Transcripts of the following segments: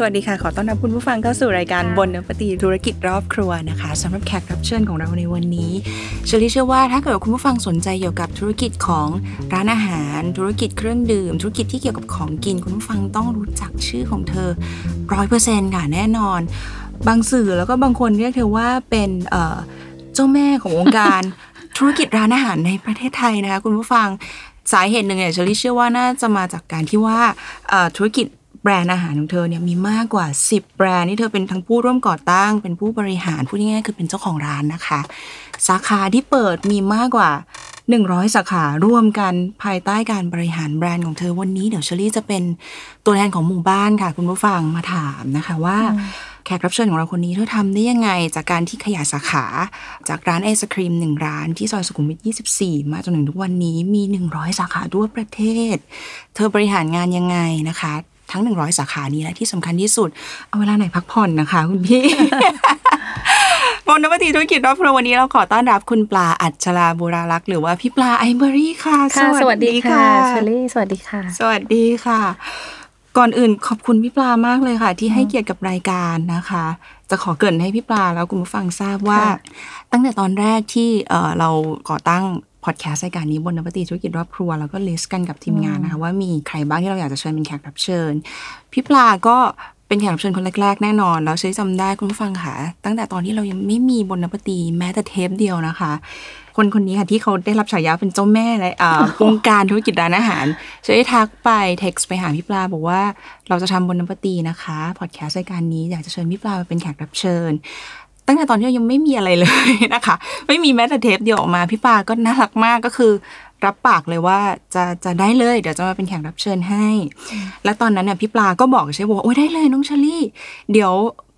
สวัสดีค่ะ ขอต้อนรับคุณผู้ฟังเข้าสู่รายการบนนปตีธุรกิจรอบครัวนะคะสำหรับแขกรับเชิญของเราในวันนี้เชอรี่เชื่อว่าถ้าเกิดคุณผู้ฟังสนใจเกี่ยวกับธุรกิจของร้านอาหาร ธุรกิจเครื่องดื่ม ธุรกิจที่เกี่ยวกับของกินคุณผู้ฟังต้องรู้จักชื่อของเธอร้อยเปอร์เซ็นต์ค่ะแน่นอน บางสื่อแล้วก็บางคนเรียกเธอว่าเป็นเจ้าแม่ของวงการธุรกิจร้านอาหารในประเทศไทยนะคะคุณผู้ฟังสาเหตุหนึ่งเนี่ยเชอรี่เชื่อว่าน่าจะมาจากการที่ว่าธุรกิจ แบรนด์อาหารของเธอเนี่ยมีมากกว่า 10 แบรนด์ที่เธอเป็นทั้งผู้ร่วมก่อตั้ง เป็นผู้บริหารพูดง่ายๆคือเป็นเจ้าของร้านนะคะ สาขาที่เปิดมีมากกว่า 100 สาขาร่วมกันภายใต้การบริหารแบรนด์ของเธอวันนี้เดี๋ยวเชอรี่จะเป็นตัวแทนของหมู่บ้านค่ะ คุณผู้ฟังมาถามนะคะว่าแขกรับเชิญของเราคนนี้เธอทำได้ยังไง จากการที่ขยายสาขา จากร้านไอศครีมหนึ่งร้านที่ซอยสุขุมวิท 24 มาจนถึงทุกวันนี้มี 100 สาขาทั่วประเทศ เธอบริหารงานยังไงนะคะ ทั้ง 100 สาขานี้และที่สำคัญที่สุด เอาเวลาไหนพักผ่อนนะคะคุณพี่บนนวัตวิถีธุรกิจครอบครัววันนี้เราขอต้อนรับคุณปลาอัจฉราบุรารักษ์หรือว่าพี่ปลา iberry ค่ะค่ะ สวัสดีค่ะเชอรี่สวัสดีค่ะ สวัสดีค่ะ ก่อนอื่นขอบคุณพี่ปลามากเลยค่ะ ที่ให้เกียรติกับรายการนะคะ จะขอเกริ่นให้พี่ปลาแล้วคุณผู้ฟังทราบว่าค่ะตั้งแต่ตอนแรกที่เอ่อเราก่อตั้งพอดแคสต์รายการนี้บนนวัตวิถีธุรกิจครอบครัว แล้วก็ list กันกับทีมงานนะคะ ว่ามีใครบ้างที่เราอยากจะเชิญเป็นแขกรับเชิญ พี่ปลาก็เป็นแขกรับเชิญคนแรก ๆ แน่นอน แล้วใช้จำได้คุณผู้ฟังค่ะ ตั้งแต่ตอนที่เรายังไม่มีบนนวัตถีแม้แต่เทปเดียวนะคะ คนคนนี้ค่ะที่เขาได้รับฉายาเป็นเจ้าแม่เลยอ่าวงการธุรกิจร้านอาหารจะได้ทักไปเท็กซ์ไปหาพี่ปลาบอกว่าเราจะทำบนนวัตถีนะคะพอดแคสต์รายการนี้อยากจะเชิญพี่ปลามาเป็นแขกรับเชิญ ตั้งแต่ตอนที่เรายังไม่มีอะไรเลยนะคะ ไม่มีแม้แต่เทปเดียวออกมาพี่ปาก็น่ารักมากก็คือ รับปากเลยว่าจะจะได้เลย เดี๋ยวจะมาเป็นแขกรับเชิญให้ และตอนนั้นเนี่ยพี่ปลาก็บอกใช่บอกว่าโอ้ยได้เลยน้องเชลี่ เดี๋ยว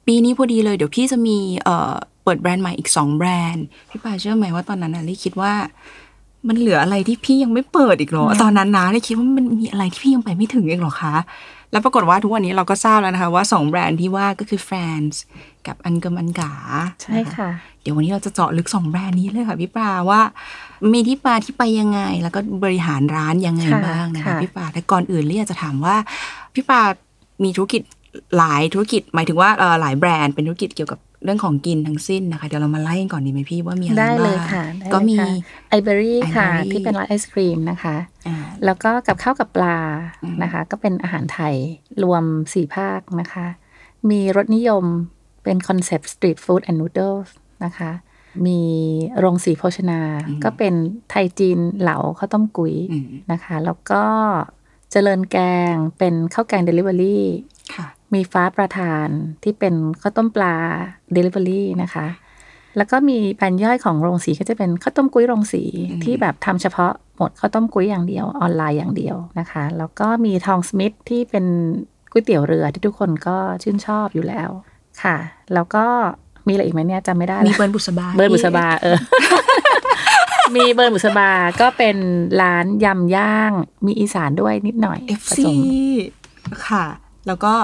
ปีนี้พอดีเลย เดี๋ยวพี่จะมีเอ่อเปิดแบรนด์ใหม่อีกสองแบรนด์พี่ปาเชื่อไหมว่าตอนนั้นน่ะลี่คิดว่ามันเหลืออะไรที่พี่ยังไม่เปิดอีกเหรอ ตอนนั้นนะเลยคิดว่ามันมีอะไรที่พี่ยังไปไม่ถึงอีกเหรอคะ แล้วปรากฏว่าทุกวันนี้เราก็ทราบแล้วนะคะว่าสองแบรนด์ที่ว่าก็คือ France กับอันเกมอันกาใช่ค่ะ เดี๋ยววันนี้เราจะเจาะลึกสองแบรนด์นี้เลยค่ะพี่ปลาว่ามีที่มาที่ไปยังไง แล้วก็บริหารร้านยังไงค่ะบ้างนะคะค่ะพี่ปลาแต่ก่อนอื่นเรียกจะถามว่าพี่ปลามีธุรกิจหลายธุรกิจหมายถึงว่าเอ่อหลายแบรนด์เป็นธุรกิจเกี่ยวกับ เรื่องของกินทั้งสิ้นนะคะ เดี๋ยวเรามาไล่กันก่อนดีไหมพี่ว่ามีอะไรได้บ้างเลยค่ะได้เลยก็มีไอเบอรี่ค่ะ Ivory ที่เป็นร้านไอศกรีมนะคะอ่าแล้วก็กับข้าวกับปลาอืมนะคะ ก็เป็นอาหารไทยรวมสี่ภาคนะคะ มีรสนิยมเป็น concept street food and noodle นะคะ มีโรงสีโภชนา ก็เป็นไทยจีนเหลาข้าวต้มกุ๊ยอืมนะคะ แล้วก็เจริญแกงเป็นข้าวแกงเดลิเวอรี่ค่ะ มีฟ้าปลาทานที่เป็นข้าวต้มปลา delivery นะคะ แล้วก็มีแบรนด์ย่อยของโรงสีก็จะเป็นข้าวต้มกุ๊ยโรงสีอืมที่แบบทำเฉพาะหมดข้าวต้มกุ๊ยอย่างเดียวออนไลน์อย่างเดียวนะคะ แล้วก็มีทองสมิธที่เป็นก๋วยเตี๋ยวเรือที่ทุกคนก็ชื่นชอบอยู่แล้วค่ะ แล้วก็มีอะไรอีกไหมเนี่ยจำไม่ได้มีละเบิร์นบุษบาเบิร์นบุษบาเออมีเบิร์นบุษบาก็เป็นร้านยำย่าง มีอีสานด้วยนิดหน่อยเอฟผซีสมค่ะ แล้วก็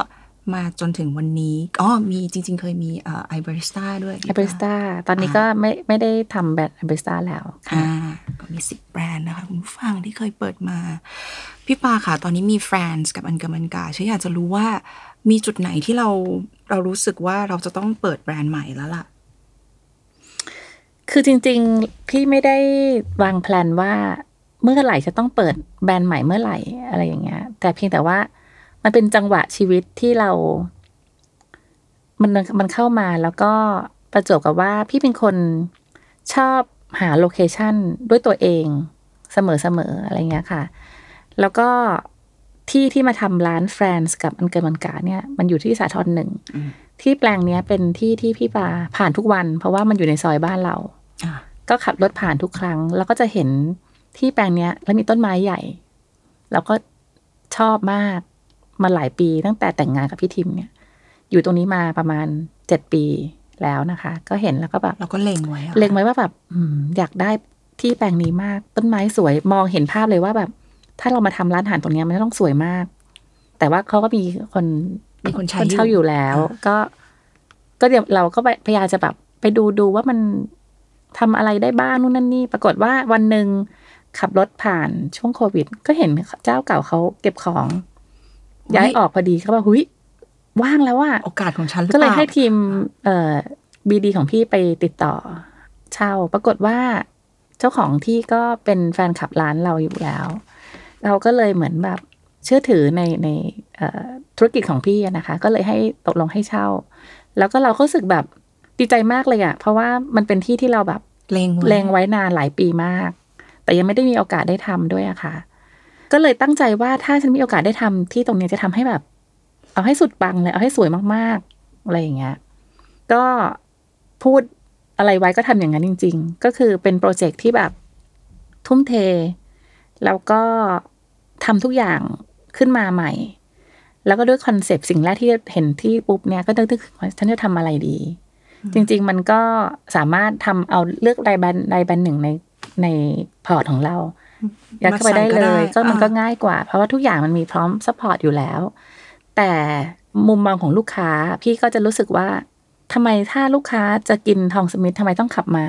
มาจนถึงวันนี้อ๋อมีจริง ๆ เคยมีเอ่อไอบริสต้าด้วยไอบริสต้าตอนนี้ก็ไม่ไม่ได้ทำแบบไอบริสต้าแล้วค่ะอ่าก็มีสิบแบรนด์นะคะคุณผู้ฟังที่เคยเปิดมา พี่ปลาคะ ตอนนี้มี FRAN'S กับอันเกิมอันก๋าฉันอยากจะรู้ว่ามีจุดไหนที่เราเรารู้สึกว่าเราจะต้องเปิดแบรนด์ใหม่แล้วล่ะ คือจริง ๆ พี่ไม่ได้วางแผนว่าเมื่อไหร่จะต้องเปิดแบรนด์ใหม่เมื่อไหร่อะไรอย่างเงี้ย แต่เพียงแต่ว่า มันเป็นจังหวะชีวิตที่เรา มันมันเข้ามาแล้วก็ประจวบกับว่าพี่เป็นคนชอบหา location ด้วยตัวเองเสมอๆอะไรเงี้ยค่ะ แล้วก็ที่ที่มาทำร้าน FRAN'S กับอันเกิมอันก๋าเนี่ย มันอยู่ที่สาทรหนึ่งอืมที่แปลงเนี้ยเป็นที่ที่พี่ปาผ่านทุกวัน เพราะว่ามันอยู่ในซอยบ้านเราอ่าก็ขับรถผ่านทุกครั้ง แล้วก็จะเห็นที่แปลงเนี้ย แล้วมีต้นไม้ใหญ่ แล้วก็ชอบมาก มาหลายปีตั้งแต่แต่งงานกับพี่ทิมเนี่ย อยู่ตรงนี้มาประมาณเจ็ดปีแล้วนะคะ ก็เห็นแล้วก็แบบเราก็เล็งไว้อะเล็งไว้ว่าแบบอืมอยากได้ที่แปลงนี้มากต้นไม้สวยมองเห็นภาพเลยว่าแบบ ถ้าเรามาทำร้านอาหารตรงเนี้ยมันต้องสวยมาก แต่ว่าเขาก็มีคนมีคนใช้คนเช่าอยู่แล้วอ่าก็ ก็เดี๋ยวเราก็ไปพยายามจะแบบไปดูดูว่ามันทำอะไรได้บ้างนู่นนั่นนี่ ปรากฏว่าวันหนึ่งขับรถผ่านช่วงโควิด ก็เห็นเจ้าเก่าเขาเก็บของ ย้ายออกพอดีเขาบอกหุยว่างแล้วว่าโอกาสของฉันหรือก็เปเลยล่าให้ทีมเอ่อบีดีของพี่ไปติดต่อ เช่า ปรากฏว่า เจ้าของที่ก็เป็นแฟนคลับร้านเราอยู่แล้ว เราก็เลยเหมือนแบบเชื่อถือในในเอ่อธุรกิจของพี่อะนะคะ ก็เลยให้ตกลงให้เช่า แล้วก็เราก็รู้สึกแบบดีใจมากเลยอะเพราะว่ามันเป็นที่ที่เราแบบเลงไว้เลงไว้นานหลายปีมาก แต่ยังไม่ได้มีโอกาสได้ทำด้วยอะค่ะ ก็เลยตั้งใจว่าถ้าฉันมีโอกาสได้ทำที่ตรงเนี้ยจะทำให้แบบ เอาให้สุดปังเลย เอาให้สวยมากๆ อะไรอย่างเงี้ย ก็พูดอะไรไว้ก็ทำอย่างนั้นจริง ๆ ก็คือเป็นโปรเจกต์ที่แบบทุ่มเท แล้วก็ทำทุกอย่างขึ้นมาใหม่ แล้วก็ด้วย concept สิ่งแรกที่เห็นที่ปุ๊บเนี่ยก็นึกถึงว่าฉันจะทำอะไรดี จริง ๆ มันก็สามารถทำเอาเลือกรายแบรนด์รายแบรนด์หนึ่งในใน port ของเรา ยัดเข้าไปได้เลยก็มันก็ง่ายกว่า เพราะว่าทุกอย่างมันมีพร้อม support อยู่แล้ว แต่มุมมองของลูกค้า พี่ก็จะรู้สึกว่าทำไมถ้าลูกค้าจะกินทองสมิธทำไมต้องขับมา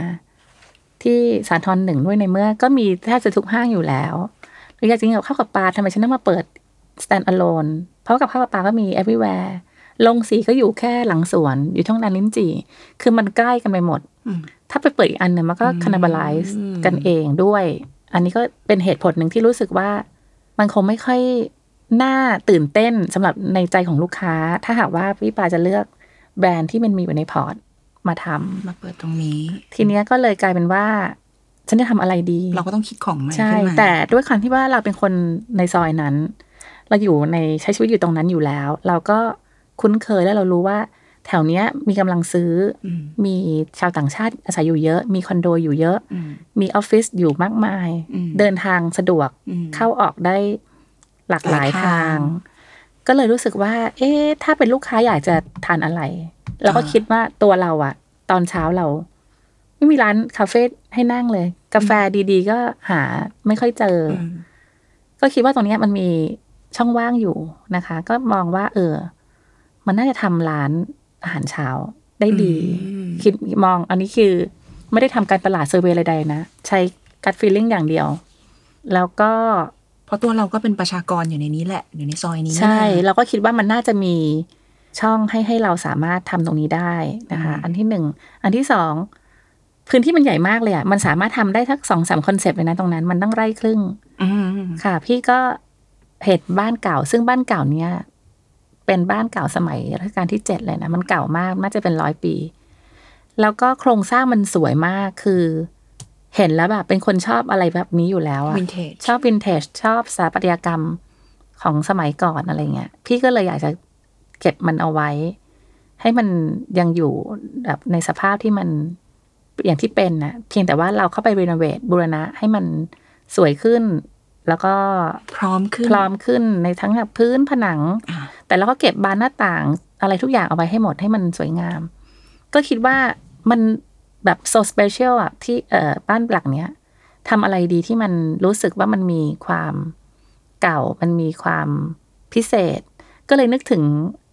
ที่สาทรหนึ่งด้วยในเมื่อ ก็มีแทบจะทุกห้างอยู่แล้ว หรืออยากจะกินกับข้าวกับปลาทำไมฉันต้องมาเปิด stand alone เพราะกับข้าวกับปลาก็มี everywhere ลงสีก็อยู่แค่หลังสวนอยู่ช่องนันลิ้นจี่ คือมันใกล้กันไปหมดอืมถ้าไปเปิดอีกอันเนี่ยมันก็ cannibalize อืมกันเองด้วย อันนี้ก็เป็นเหตุผลหนึ่งที่รู้สึกว่ามันคงไม่ค่อยน่าตื่นเต้นสำหรับในใจของลูกค้า ถ้าหากว่าพี่ปาจะเลือกแบรนด์ที่มันมีอยู่ในพอร์ตมาทำมาเปิดตรงนี้ ทีเนี้ยก็เลยกลายเป็นว่า ฉันจะทำอะไรดี เราก็ต้องคิดของใหม่ใช่ขึ้นมาแต่ด้วยความที่ว่าเราเป็นคนในซอยนั้น เราอยู่ในใช้ชีวิตอยู่ตรงนั้นอยู่แล้ว เราก็คุ้นเคยแล้วเรารู้ว่า แถวเนี้ยมีกำลังซื้ออมมีชาวต่างชาติอาศัยอยู่เยอะ มีคอนโดอยู่เยอะอืมมีออฟฟิศอยู่มากมายอืมเดินทางสะดวกอืมเข้าออกได้หลากหลายหลายทาทางงก็เลยรู้สึกว่า เอ๊ะถ้าเป็นลูกค้าอยากจะทานอะไร เราก็อ่าคิดว่าตัวเราอะตอนเช้าเรา ไม่มีร้านคาเฟ่ให้นั่งเลย กาแฟดีๆ ก็หาไม่ค่อยเจอออืมก็คิดว่าตรงเนี้ยมันมีช่องว่างอยู่นะคะ ก็มองว่า เออ มันน่าจะทำร้าน อาหารเช้าได้ดีอืมคิดมอง อันนี้คือไม่ได้ทำการตลาดเซอร์เวยอะไรใดนะ ใช้กัดฟีลลิ่งอย่างเดียว แล้วก็ เพราะตัวเราก็เป็นประชากรอยู่ในนี้แหละ อยู่ในซอยนี้ใช่นี่แหละเราก็คิดว่ามันน่าจะมีช่องให้ให้เราสามารถทำตรงนี้ได้นะคะอืมอันที่หนึ่ง อันที่สอง พื้นที่มันใหญ่มากเลยอะ มันสามารถทำได้ทั้งสองสามคอนเซปต์เลยนะตรงนั้น มันตั้งไร่ครึ่งอืมค่ะ พี่ก็เห็นบ้านเก่า ซึ่งบ้านเก่าเนี้ย เป็นบ้านเก่าสมัยรัชกาลที่เจ็ดเลยนะมันเก่ามากน่าจะเป็นร้อยปี แล้วก็โครงสร้างมันสวยมากคือ เห็นแล้วแบบเป็นคนชอบอะไรแบบนี้อยู่แล้วอะวินเทจชอบวินเทจชอบสถาปัตยกรรมของสมัยก่อนอะไรเงี้ยพี่ก็เลยอยากจะเก็บมันเอาไว้ ให้มันยังอยู่แบบในสภาพที่มันอย่างที่เป็นนะเพียงแต่ว่าเราเข้าไป renovate บูรณะให้มันสวยขึ้น แล้วก็พร้อมขึ้นพร้อมขึ้นในทั้งแบบพื้นผนังอ่าแต่เราก็เก็บบานหน้าต่างอะไรทุกอย่างเอาไว้ให้หมดให้มันสวยงาม ก็คิดว่ามันแบบโซสเปเชียลอะที่เอ่อบ้านหลังเนี้ยทำอะไรดีที่มันรู้สึกว่ามันมีความเก่ามันมีความพิเศษ ก็เลยนึกถึง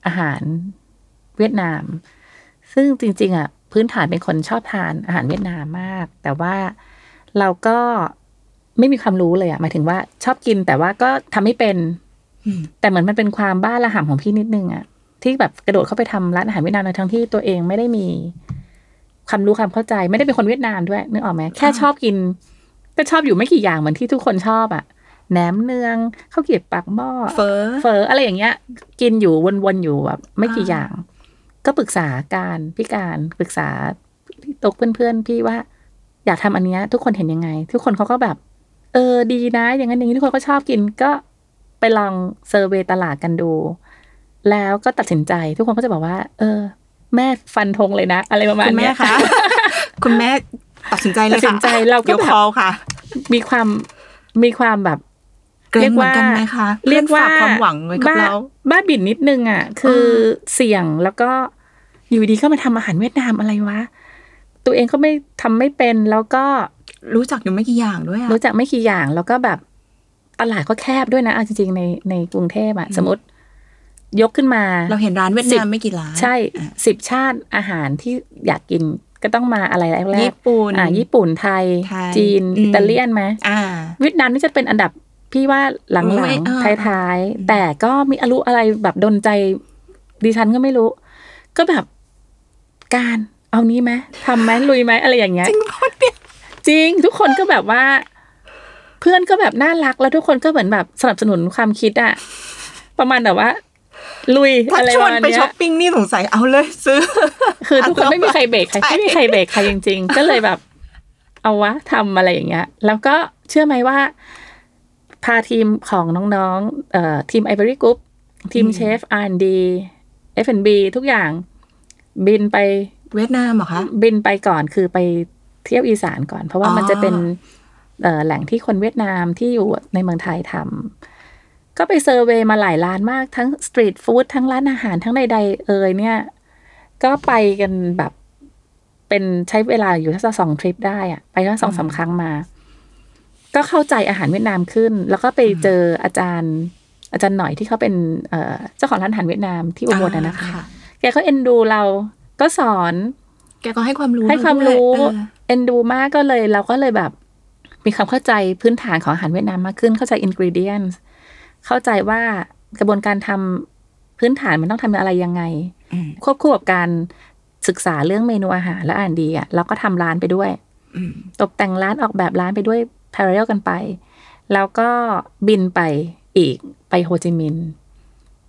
อาหารเวียดนาม ซึ่งจริง ๆอะพื้นฐานเป็นคนชอบทานอาหารเวียดนามมาก แต่ว่าเราก็ ไม่มีความรู้เลยอะหมายถึงว่าชอบกินแต่ว่าก็ทำไม่เป็นอืมแต่เหมือนมันเป็นความบ้าระห่ำของพี่นิดนึงอะที่แบบกระโดดเข้าไปทำร้านอาหารเวียดนามในทั้งที่ตัวเองไม่ได้มีความรู้ความเข้าใจ ไม่ได้เป็นคนเวียดนามด้วยนึกออกไหมแค่ชอบกิน ก็ชอบอยู่ไม่กี่อย่างเหมือนที่ทุกคนชอบอะแหนมเนืองข้าวเกรียบปากหม้อเฟอเฟออะไรอย่างเงี้ย กินอยู่วนๆอยู่แบบไม่กี่อ่าอย่าง ก็ปรึกษาการพี่การปรึกษาพี่ตกเพื่อนๆพี่ว่า อยากทำอันเนี้ยทุกคนเห็นยังไง ทุกคนเขาก็แบบ เออดีนะ อย่างนั้นอย่างนี้ทุกคนก็ชอบกินก็ไปลองเซอร์เวยตลาดกันดู แล้วก็ตัดสินใจทุกคนก็จะบอกว่า เออ แม่ฟันธงเลยนะ อะไรประมาณคุณแม่เนี้ยคะคุณแม่ตัดสินใจเลยตัดสินใจเราก็เดี๋ยวแบบคอลค่ะมีความมีความแบบเกรงเหมือนกันไหมคะเรียกว่าพื่อนฝความหวังไว้กับบ้เราบ้าบิ่นนิดนึงอะ คืออเสี่ยงแล้วก็อยู่ดีก็มาทำอาหารเวียดนามอะไรวะ ตัวเองก็ไม่ทำไม่เป็นแล้วก็ รู้จักอยู่ไม่กี่อย่างด้วยอะรู้จักไม่กี่อย่างแล้วก็แบบอลาดก็แคบด้วยนะเอาจริงๆในในกรุงเทพอะสมมติ ยกขึ้นมา เราเห็นร้านเวียดสินาบมไม่กี่ร้าน ใช่อะสิบชาติอาหารที่อยากกินก็ต้องมาอะไรแรกๆญี่ปุ่นอ่าญี่ปุ่นไทยไทยจีนอืมอิตาเลียนไหมอ่าเวียดนามนี่จะเป็นอันดับพี่ว่าหลัไม่งเออๆท้ายๆ แต่ก็มีอรุอะไรแบบดนใจดิฉันก็ไม่รู้ ก็แบบการเอานี้ไหมทำไหมลุยไหมอะไรอย่างเงี้ยจริงปะเนี่ย จริงทุกคนก็แบบว่า เพื่อนก็แบบน่ารักแล้วทุกคนก็เหมือนแบบสนับสนุนความคิดอะประมาณแบบว่า ลุยถ้าอะไรชปวนระมาณไปเนี้ยช้อปปิ้งนี่สงสัยเอาเลยซื้อ คือทุกคนไม่มีใครเบรกใครใช่ไม่มีใครเบรกใครจริง ๆ ก็เลยแบบ เอาวะทำอะไรอย่างเงี้ย แล้วก็เชื่อไหมว่า พาทีมของน้องๆเอ่อทีมไอ o อรี่กรุ๊ปทีมเชฟ R&D F&B ทุกอย่าง บินไปเวียดนามเหรอคะ บินไปก่อนคือไป เที่ยวอีสานก่อน เพราะว่าอ๋อมันจะเป็นเอ่อแหล่งที่คนเวียดนามที่อยู่ในเมืองไทยทำก็ไป survey มาหลายร้านมากทั้ง street food ทั้งร้านอาหารทั้งใดๆเอ่ยเนี่ย ก็ไปกันแบบเป็นใช้เวลาอยู่ทั้งสองทริปได้อะไปทั้งสองสามครั้งมา ก็เข้าใจอาหารเวียดนามขึ้น แล้วก็ไปเจออาจารย์ อาจารย์หน่อยที่เขาเป็นเอ่อเจ้าของร้านอาหารเวียดนามที่อุบลนะนะคะอ่าแกก็เอ็นดูเราก็สอน แกก็ให้ความรู้ให้ความรู้ด้วย เออเอ็นดูมากก็เลยเราก็เลยแบบ มีความเข้าใจพื้นฐานของอาหารเวียดนามมากขึ้นเข้าใจอินก e เดียนเข้าใจว่ากระบวนการทำพื้นฐานมันต้องทำอะไรยังไงอืมควบคู่กับการศึกษาเรื่องเมนูอาหารและอ่านดีอะเราก็ทำร้านไปด้วยอืมตกแต่งร้านออกแบบร้านไปด้วย parallel กันไป แล้วก็บินไปอีกไปโฮจิมินห์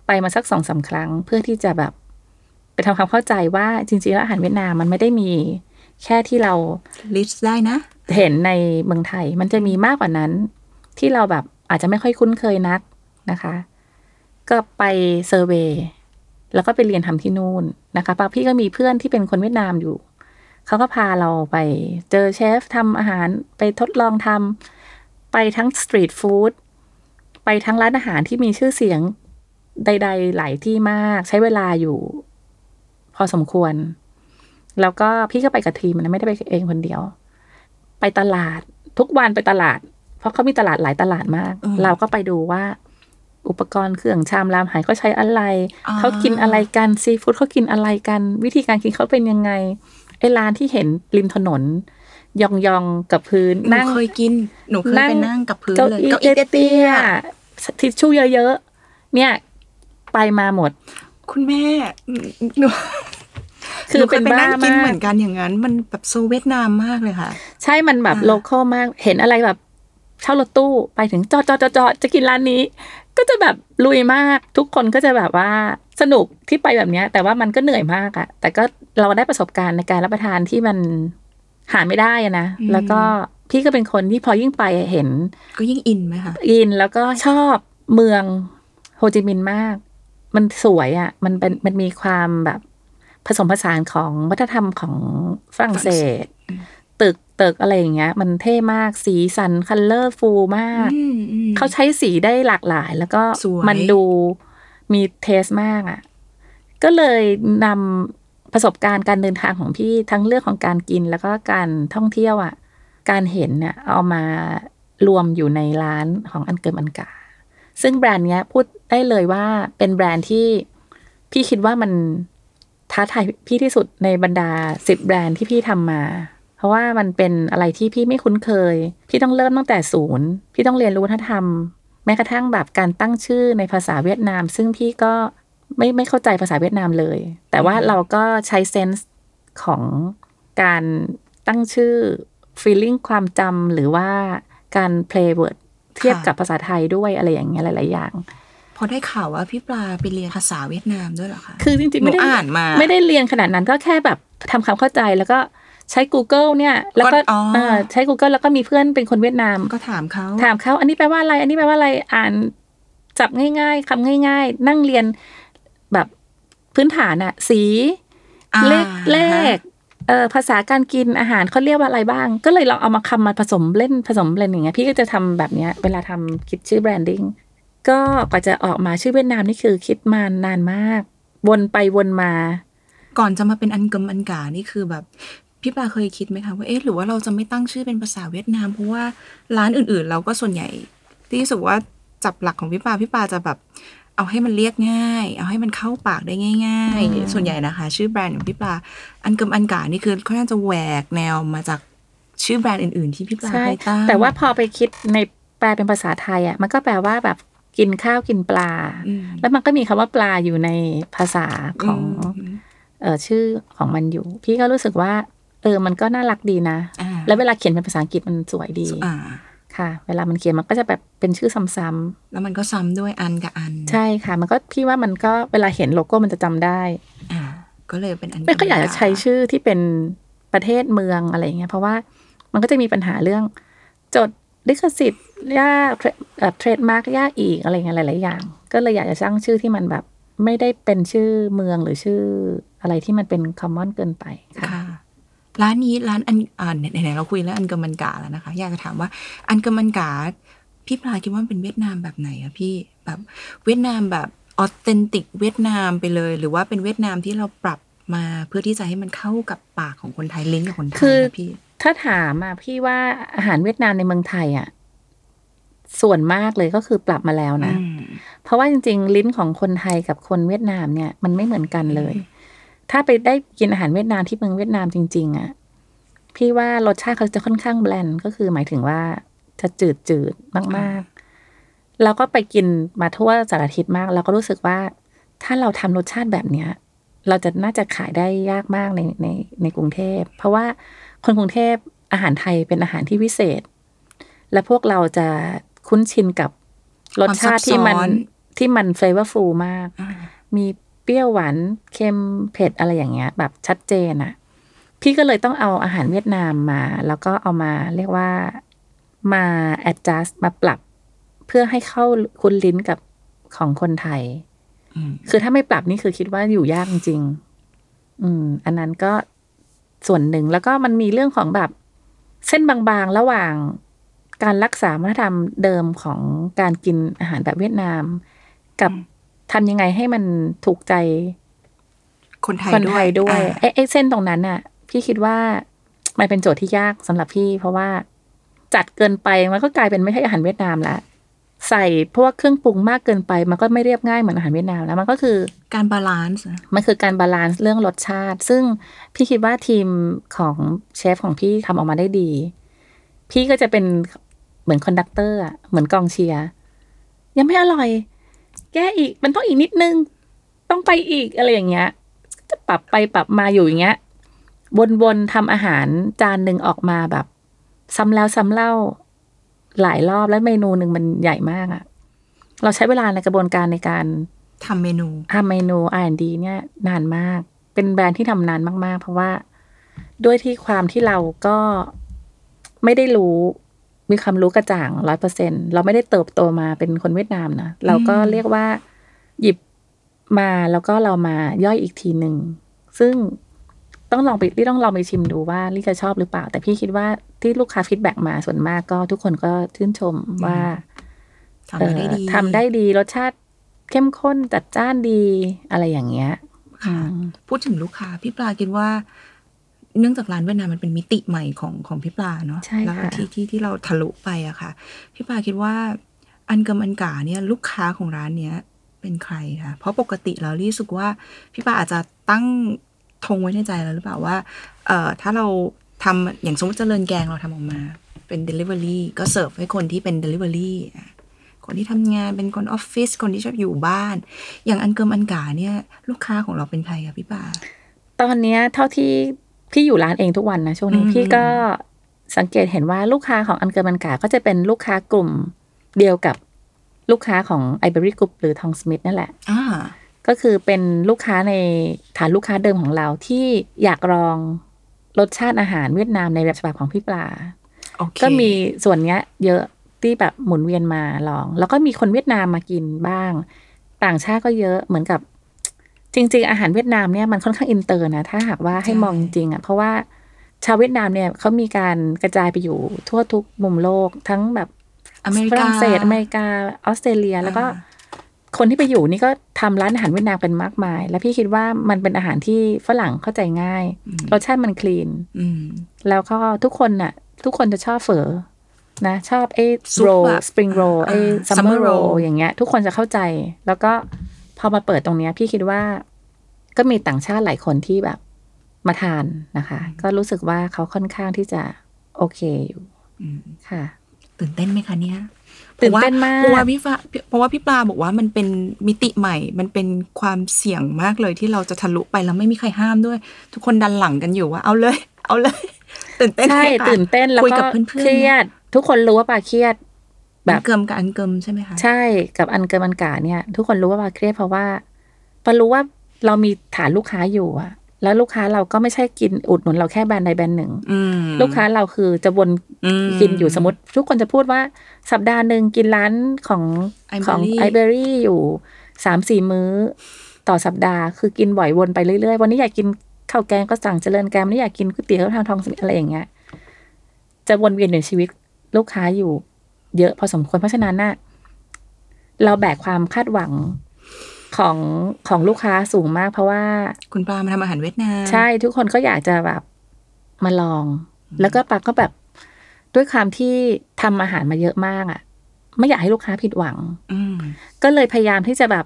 ไปมาสักสองสามครั้ง เพื่อที่จะแบบ ไปทำความเข้าใจว่าจริงๆแล้วอาหารเวียดนามมันไม่ได้มี แค่ที่เรา list ได้นะ เห็นในเมืองไทย มันจะมีมากกว่านั้น ที่เราแบบอาจจะไม่ค่อยคุ้นเคยนักนะคะ ก็ไป survey แล้วก็ไปเรียนทำที่นู่นนะคะปาพี่ก็มีเพื่อนที่เป็นคนเวียดนามอยู่ เขาก็พาเราไปเจอเชฟทำอาหารไปทดลองทำไปทั้งสตรีทฟู้ดไปทั้งร้านอาหารที่มีชื่อเสียงใด ๆ หลายที่มาก ใช้เวลาอยู่ พอสมควร แล้วก็พี่ก็ไปกับทีมนะไม่ได้ไปเองคนเดียว ไปตลาดทุกวันไปตลาด เพราะเขามีตลาดหลายตลาดมากอืมเราก็ไปดูว่า อุปกรณ์เครื่องชามรามไหเขาใช้อะไรอ่าเขากินอะไรกันซีฟู้ดเขากินอะไรกัน วิธีการกินเขาเป็นยังไงไอ้ร้านที่เห็นริมถนนยองๆกับพื้นหนูนั่งเคยกินหนูเคยไปนั่งกับพื้นเก้าอี้เลยเก้าอี้เตี้ยเตี้ยๆทิชชู่เยอะๆเนี่ย ไปมาหมดๆคุณแม่หนู คือหนูเคเป็ยนไปบ้านั่งกินมาเหมืกอนกันอย่างนั้น มันแบบ so เวียดนามมากเลยค่ะ ใช่มันแบบอ่า local มากเห็นอะไรแบบเช่ารถตู้ไปถึงจอดจอดจอดจอดจะกินร้านนี้ ก็จะแบบลุยมากทุกคนก็จะแบบว่าสนุกที่ไปแบบเนี้ยแต่ว่ามันก็เหนื่อยมากอะแต่ก็เราได้ประสบการณ์ในการรับประทานที่มันหาไม่ได้อะนะอืมแล้วก็พี่ก็เป็นคนที่พอยิ่งไปเห็น ก็ยิ่งอินไหมคะอินแล้วก็ชอบเมืองโฮจิมินห์มาก มันสวยอะ่ะ มันเป็นมันมีความแบบ ผสมผสานของวัฒนธรรมของฝรั่งเศส ตึกตึกอะไรอย่างเงี้ย มันเท่มากสีสัน colorful มากอืมอืมเขาใช้สีได้หลากหลาย แล้วก็สวยมันดูมี taste มากอะ ก็เลยนำประสบการณ์การเดินทางของพี่ทั้งเรื่องของการกินแล้วก็การท่องเที่ยวอะ่ะ การเห็นเนี่ยเอามารวมอยู่ในร้านของอันเกิมอันก๋า ซึ่งแบรนด์เนี้ยพูดได้เลยว่าเป็นแบรนด์ที่พี่คิดว่ามัน ท้าทายพี่ที่สุดในบรรดาสิบแบรนด์ที่พี่ทำมา เพราะว่ามันเป็นอะไรที่พี่ไม่คุ้นเคย พี่ต้องเริ่มตั้งแต่ศูนย์พี่ต้องเรียนรู้วัฒนธรรมแม้กระทั่งแบบการตั้งชื่อในภาษาเวียดนาม ซึ่งพี่ก็ไม่ไม่เข้าใจภาษาเวียดนามเลย แต่ว่าเราก็ใช้เซนส์ของการตั้งชื่อ feeling ความจำหรือว่าการ play word เทียบกับภาษาไทยด้วยอะไรอย่างเงี้ยหลาย ๆ อย่าง พอได้ข่าวว่าพี่ปลาไปเรียนภาษาเวียดนามด้วยเหรอคะ คือจริงๆไม่ได้หนูอ่านมา ไม่ได้เรียนขนาดนั้นก็แค่แบบทำความเข้าใจแล้วก็ใช้ Google เนี่ย แล้วก็ก็อ๋อเออใช้ Google แล้วก็มีเพื่อนเป็นคนเวียดนาม ก็ถามเขาถามเขาอันนี้แปลว่าอะไร อันนี้แปลว่าอะไรอ่านจับง่าย ๆคำง่าย ๆ นั่งเรียนแบบพื้นฐานอะสีอ่าเลขเลขเออภาษาการกินอาหารเขาเรียกว่าอะไรบ้าง ก็เลยลองเอามาคำมาผสมเล่นผสมเล่นอย่างเงี้ยพี่ก็จะทำแบบเนี้ยเวลาทำคิดชื่อแบรนดิ้ง ก็กว่าจะออกมาชื่อเวียดนามนี่คือคิดมานานมาก วนไปวนมา ก่อนจะมาเป็นอันเกิมอันกานี่คือแบบพี่ปลาเคยคิดไหมคะว่าเอ๊ะหรือว่าเราจะไม่ตั้งชื่อเป็นภาษาเวียดนามเพราะว่าร้านอื่นๆ เราก็ส่วนใหญ่ที่รู้สึกว่าจับหลักของพี่ปาพี่ปาจะแบบเอาให้มันเรียกง่าย เอาให้มันเข้าปากได้ง่ายอืมๆส่วนใหญ่นะคะ ชื่อแบรนด์ของพี่ปลาอันเกิมอันกานี่คือค่อนข้างจะแหวกแนวมาจากชื่อแบรนด์อื่น ๆ ที่พี่ปลาใช่เคยตั้งแต่ว่าพอไปคิดในแปลเป็นภาษาไทยอะมันก็แปลว่าแบบ กินข้าวกินปลาอืมแล้วมันก็มีคำว่าปลาอยู่ในภาษาของมเออชื่อของมันอยู่ พี่ก็รู้สึกว่า เออ มันก็น่ารักดีนะอ่าแล้วเวลาเขียนเป็นภาษาอังกฤษมันสวยดีอ่าค่ะ เวลามันเขียนมันก็จะแบบเป็นชื่อซ้ำๆแล้วมันก็ซ้ำด้วยอันกับอัน ใช่ค่ะ มันก็พี่ว่ามันก็เวลาเห็นโลโก้มันจะจำได้อ่าก็เลยเป็นอันไม่ก็อยากจะใช้ชื่อที่เป็นประเทศเมืองอะไรอย่างเงี้ยเพราะว่ามันก็จะมีปัญหาเรื่อง จดลิขสิทธิ์ ยากเทรดมาร์กยากอีกอะไรเงี้ยหลาย ๆ อย่าง ก็เลยอยากจะสร้างชื่อที่มันแบบ ไม่ได้เป็นชื่อเมืองหรือชื่ออะไรที่มันเป็นคอมมอนเกินไปค่ะค่ะร้านนี้ร้านอันอ่าไหนๆเราคุยเรื่องอันเกิมมันกาแล้วนะคะ อยากจะถามว่า อันเกิมมันกาพี่ปลาคิดว่ามันเป็นเวียดนามแบบไหนอะพี่แบบเวียดนามแบบออเทนติกเวียดนามไปเลย หรือว่าเป็นเวียดนามที่เราปรับมาเพื่อที่จะให้มันเข้ากับปากของคนไทยลิ้นกับคนไทยคือนะพี่ ถ้าถามอะพี่ว่าอาหารเวียดนามในเมืองไทยอะ ส่วนมากเลยก็คือปรับมาแล้วนะอืมเพราะว่าจริง ๆ ลิ้นของคนไทยกับคนเวียดนามเนี่ยมันไม่เหมือนกันเลย ถ้าไปได้กินอาหารเวียดนามที่เมืองเวียดนามจริง ๆอะ่ะพี่ว่ารสชาติเขาจะค่อนข้างแบลนด์ก็คือหมายถึงว่าจะจืดจืดๆมากๆ แล้วก็ไปกินมาทั่วสารทิศมากเราก็รู้สึกว่า ถ้าเราทำรสชาติแบบเนี้ย เราจะน่าจะขายได้ยากมากในในในกรุงเทพ เพราะว่าคนกรุงเทพอาหารไทยเป็นอาหารที่วิเศษ และพวกเราจะ คุ้นชินกับรสชาติที่มันความซับซ้อนที่มันเฟเวอร์ฟูลมากอ่ามีเปรี้ยวหวานเค็มเผ็ดอะไรอย่างเงี้ย แบบชัดเจนอะพี่ก็เลยต้องเอาอาหารเวียดนามมา แล้วก็เอามาเรียกว่ามา adjust มาปรับ เพื่อให้เข้าคุ้นลิ้นกับของคนไทยอืมคือถ้าไม่ปรับนี่คือคิดว่าอยู่ยากจริงๆอืม อันนั้นก็ส่วนหนึ่งแล้วก็มันมีเรื่องของแบบเส้นบางๆ ระหว่าง การรักษาวัฒนธรรมเดิมของการกินอาหารแบบเวียดนาม กับทำยังไงให้มันถูกใจ คนไทยคนไทยด้วยอ่าไอ้ไอ้เส้นตรงนั้นน่ะ พี่คิดว่ามันเป็นโจทย์ที่ยากสำหรับพี่ เพราะว่าจัดเกินไปมันก็กลายเป็นไม่ใช่อาหารเวียดนามละใส่พวกเครื่องปรุงมากเกินไป มันก็ไม่เรียบง่ายเหมือนอาหารเวียดนามแล้วมันก็คือการ balance นะมันคือการ balance เรื่องรสชาติ ซึ่งพี่คิดว่าทีมของเชฟของพี่ทำออกมาได้ดี พี่ก็จะเป็น เหมือน conductor อะเหมือนกองเชียร์ยังไม่อร่อย แก้อีกมันต้องอีกนิดนึง ต้องไปอีกอะไรอย่างเงี้ย จะปรับไปปรับมาอยู่อย่างเงี้ยวนๆทำอาหารจานหนึ่งออกมาแบบ ซ้ำแล้วซ้ำเล่าหลายรอบแล้วเมนูหนึ่งมันใหญ่มากอะเราใช้เวลาในกระบวนการในการทำเมนูทำเมนู R&D เนี่ย นานมาก เป็นแบรนด์ที่ทำนานมาก ๆ เพราะว่าด้วยที่ความที่เราก็ไม่ได้รู้ มีความรู้กระจ่างร้อยเปอร์เซ็นเราไม่ได้เติบโตมาเป็นคนเวียดนามนะ เราก็เรียกว่าหยิบมาแล้วก็เรามาย่อยอีกทีหนึ่ง ซึ่งต้องลองไปที่ต้องลองไปชิมดูว่าลิจะชอบหรือเปล่า แต่พี่คิดว่าที่ลูกค้าฟีดแบ็กมาส่วนมากก็ทุกคนก็ชื่นชมว่าทำได้ดีเอ่อทำได้ดีรสชาติเข้มข้นจัดจ้านดีอะไรอย่างเงี้ยค่ะพูดถึงลูกค้าพี่ปลาคิดว่า เนื่องจากร้านเวียดนามมันเป็นมิติใหม่ของของพี่ปลาเนาะใช่แล้วค่ะที่ที่ที่เราทะลุไปอะค่ะ พี่ปลาคิดว่าอันเกิมอันกาเนี่ยลูกค้าของร้านเนี้ยเป็นใครคะเพราะปกติแล้วรู้สึกว่าพี่ปลาอาจจะตั้งธงไว้ในใจแล้วหรือเปล่าว่าเอ่อถ้าเราทำอย่างสมมติเจริญแกงเราทำออกมา เป็น Delivery ก็เสิร์ฟให้คนที่เป็น Delivery อะคนที่ทำงานเป็นคนออฟฟิศคนที่ชอบอยู่บ้าน อย่างอันเกิมอันก๋าเนี่ย ลูกค้าของเราเป็นใครคะพี่ปลาตอนเนี้ยเท่าที่ พี่อยู่ร้านเองทุกวันนะช่วงนี้อืมพี่ก็สังเกตเห็นว่าลูกค้าของอันเกิมอันก๋าก็จะเป็นลูกค้ากลุ่มเดียวกับลูกค้าของ iberry Group หรือทองสมิธนั่นแหละอ่าก็คือเป็นลูกค้าในฐานลูกค้าเดิมของเราที่อยากลองรสชาติอาหารเวียดนามในแบบฉบับของพี่ปลาโอเคก็มีส่วนเนี้ย เยอะที่แบบหมุนเวียนมาลอง แล้วก็มีคนเวียดนามมากินบ้าง ต่างชาติก็เยอะเหมือนกับ จริง ๆ อาหารเวียดนามเนี่ยมันค่อนข้างอินเตอร์นะ ถ้าหากว่าให้มองจริงๆอะ เพราะว่าชาวเวียดนามเนี่ยเขามีการกระจายไปอยู่ทั่วทุกมุมโลกทั้งแบบอเมริกาฝรั่งเศสอเมริกาออสเตรเลียแล้วก็อ่าคนที่ไปอยู่นี่ก็ทำร้านอาหารเวียดนามกันมากมาย และพี่คิดว่ามันเป็นอาหารที่ฝรั่งเข้าใจง่าย รสชาติมัน cleanอืมแล้วก็ทุกคนน่ะ ทุกคนจะชอบเฝอนะ ชอบไอ้ซุปโรแบบสปริงโรอ่าไอ้อ่าซัมเมอ summer ร์โร roll อย่างเงี้ย ทุกคนจะเข้าใจ แล้วก็ พอมาเปิดตรงเนี้ย พี่คิดว่าก็มีต่างชาติหลายคนที่แบบมาทานนะคะ ก็รู้สึกว่าเขาค่อนข้างที่จะโอเคอยู่อืมค่ะ ตื่นเต้นไหมคะเนี่ยตื่นเต้นมากเพราะว่าพี่ฟ้าเพราะว่าพี่ปลาบอกว่ามันเป็นมิติใหม่ มันเป็นความเสี่ยงมากเลยที่เราจะทะลุไปแล้วไม่มีใครห้ามด้วย ทุกคนดันหลังกันอยู่ว่า เอาเลย เอาเลย ตื่นเต้นใช่ไหมคะตื่นเต้นแล้วคุยก็กับเพื่อนๆเครียด ทุกคนรู้ว่าปาเครียด แบแบบบเกิมกับอันเกิมใช่ไหมคะ ใช่กับอันเกินอันกาเนี่ย ทุกคนรู้ว่าปาเครียดเพราะว่าปารู้ว่าเรามีฐานลูกค้าอยู่อะแล้วลูกค้าเราก็ไม่ใช่กินอุดหนุนเราแค่แบรนด์ใดแบรนด์หนึ่งอืมลูกค้าเราคือจะวนอืมกินอยู่สมมติ ทุกคนจะพูดว่าสัปดาห์หนึ่งกินร้านของ Ibery ของไอเบอรี่อยู่สามสี่มื้อต่อสัปดาห์คือกินบ่อยวนไปเรื่อยๆ วันนี้อยากกินข้าวแกงก็สั่งเจริญแกงวันนี้อยากกินก๋วยเตี๋ยวทางทองสมิทอะไรอย่างเงี้ยจะวนเวียนอยู่ในชีวิตลูกค้าอยู่ เยอะพอสมควร เพราะฉะนั้นน่ะเราแบกความคาดหวังของของลูกค้าสูงมาก เพราะว่า คุณปลามาทำอาหารเวียดนามใช่ทุกคนก็อยากจะแบบมาลอง แล้วก็ปาก็แบบด้วยความที่ทำอาหารมาเยอะมากอะ ไม่อยากให้ลูกค้าผิดหวัง อืมก็เลยพยายามที่จะแบบ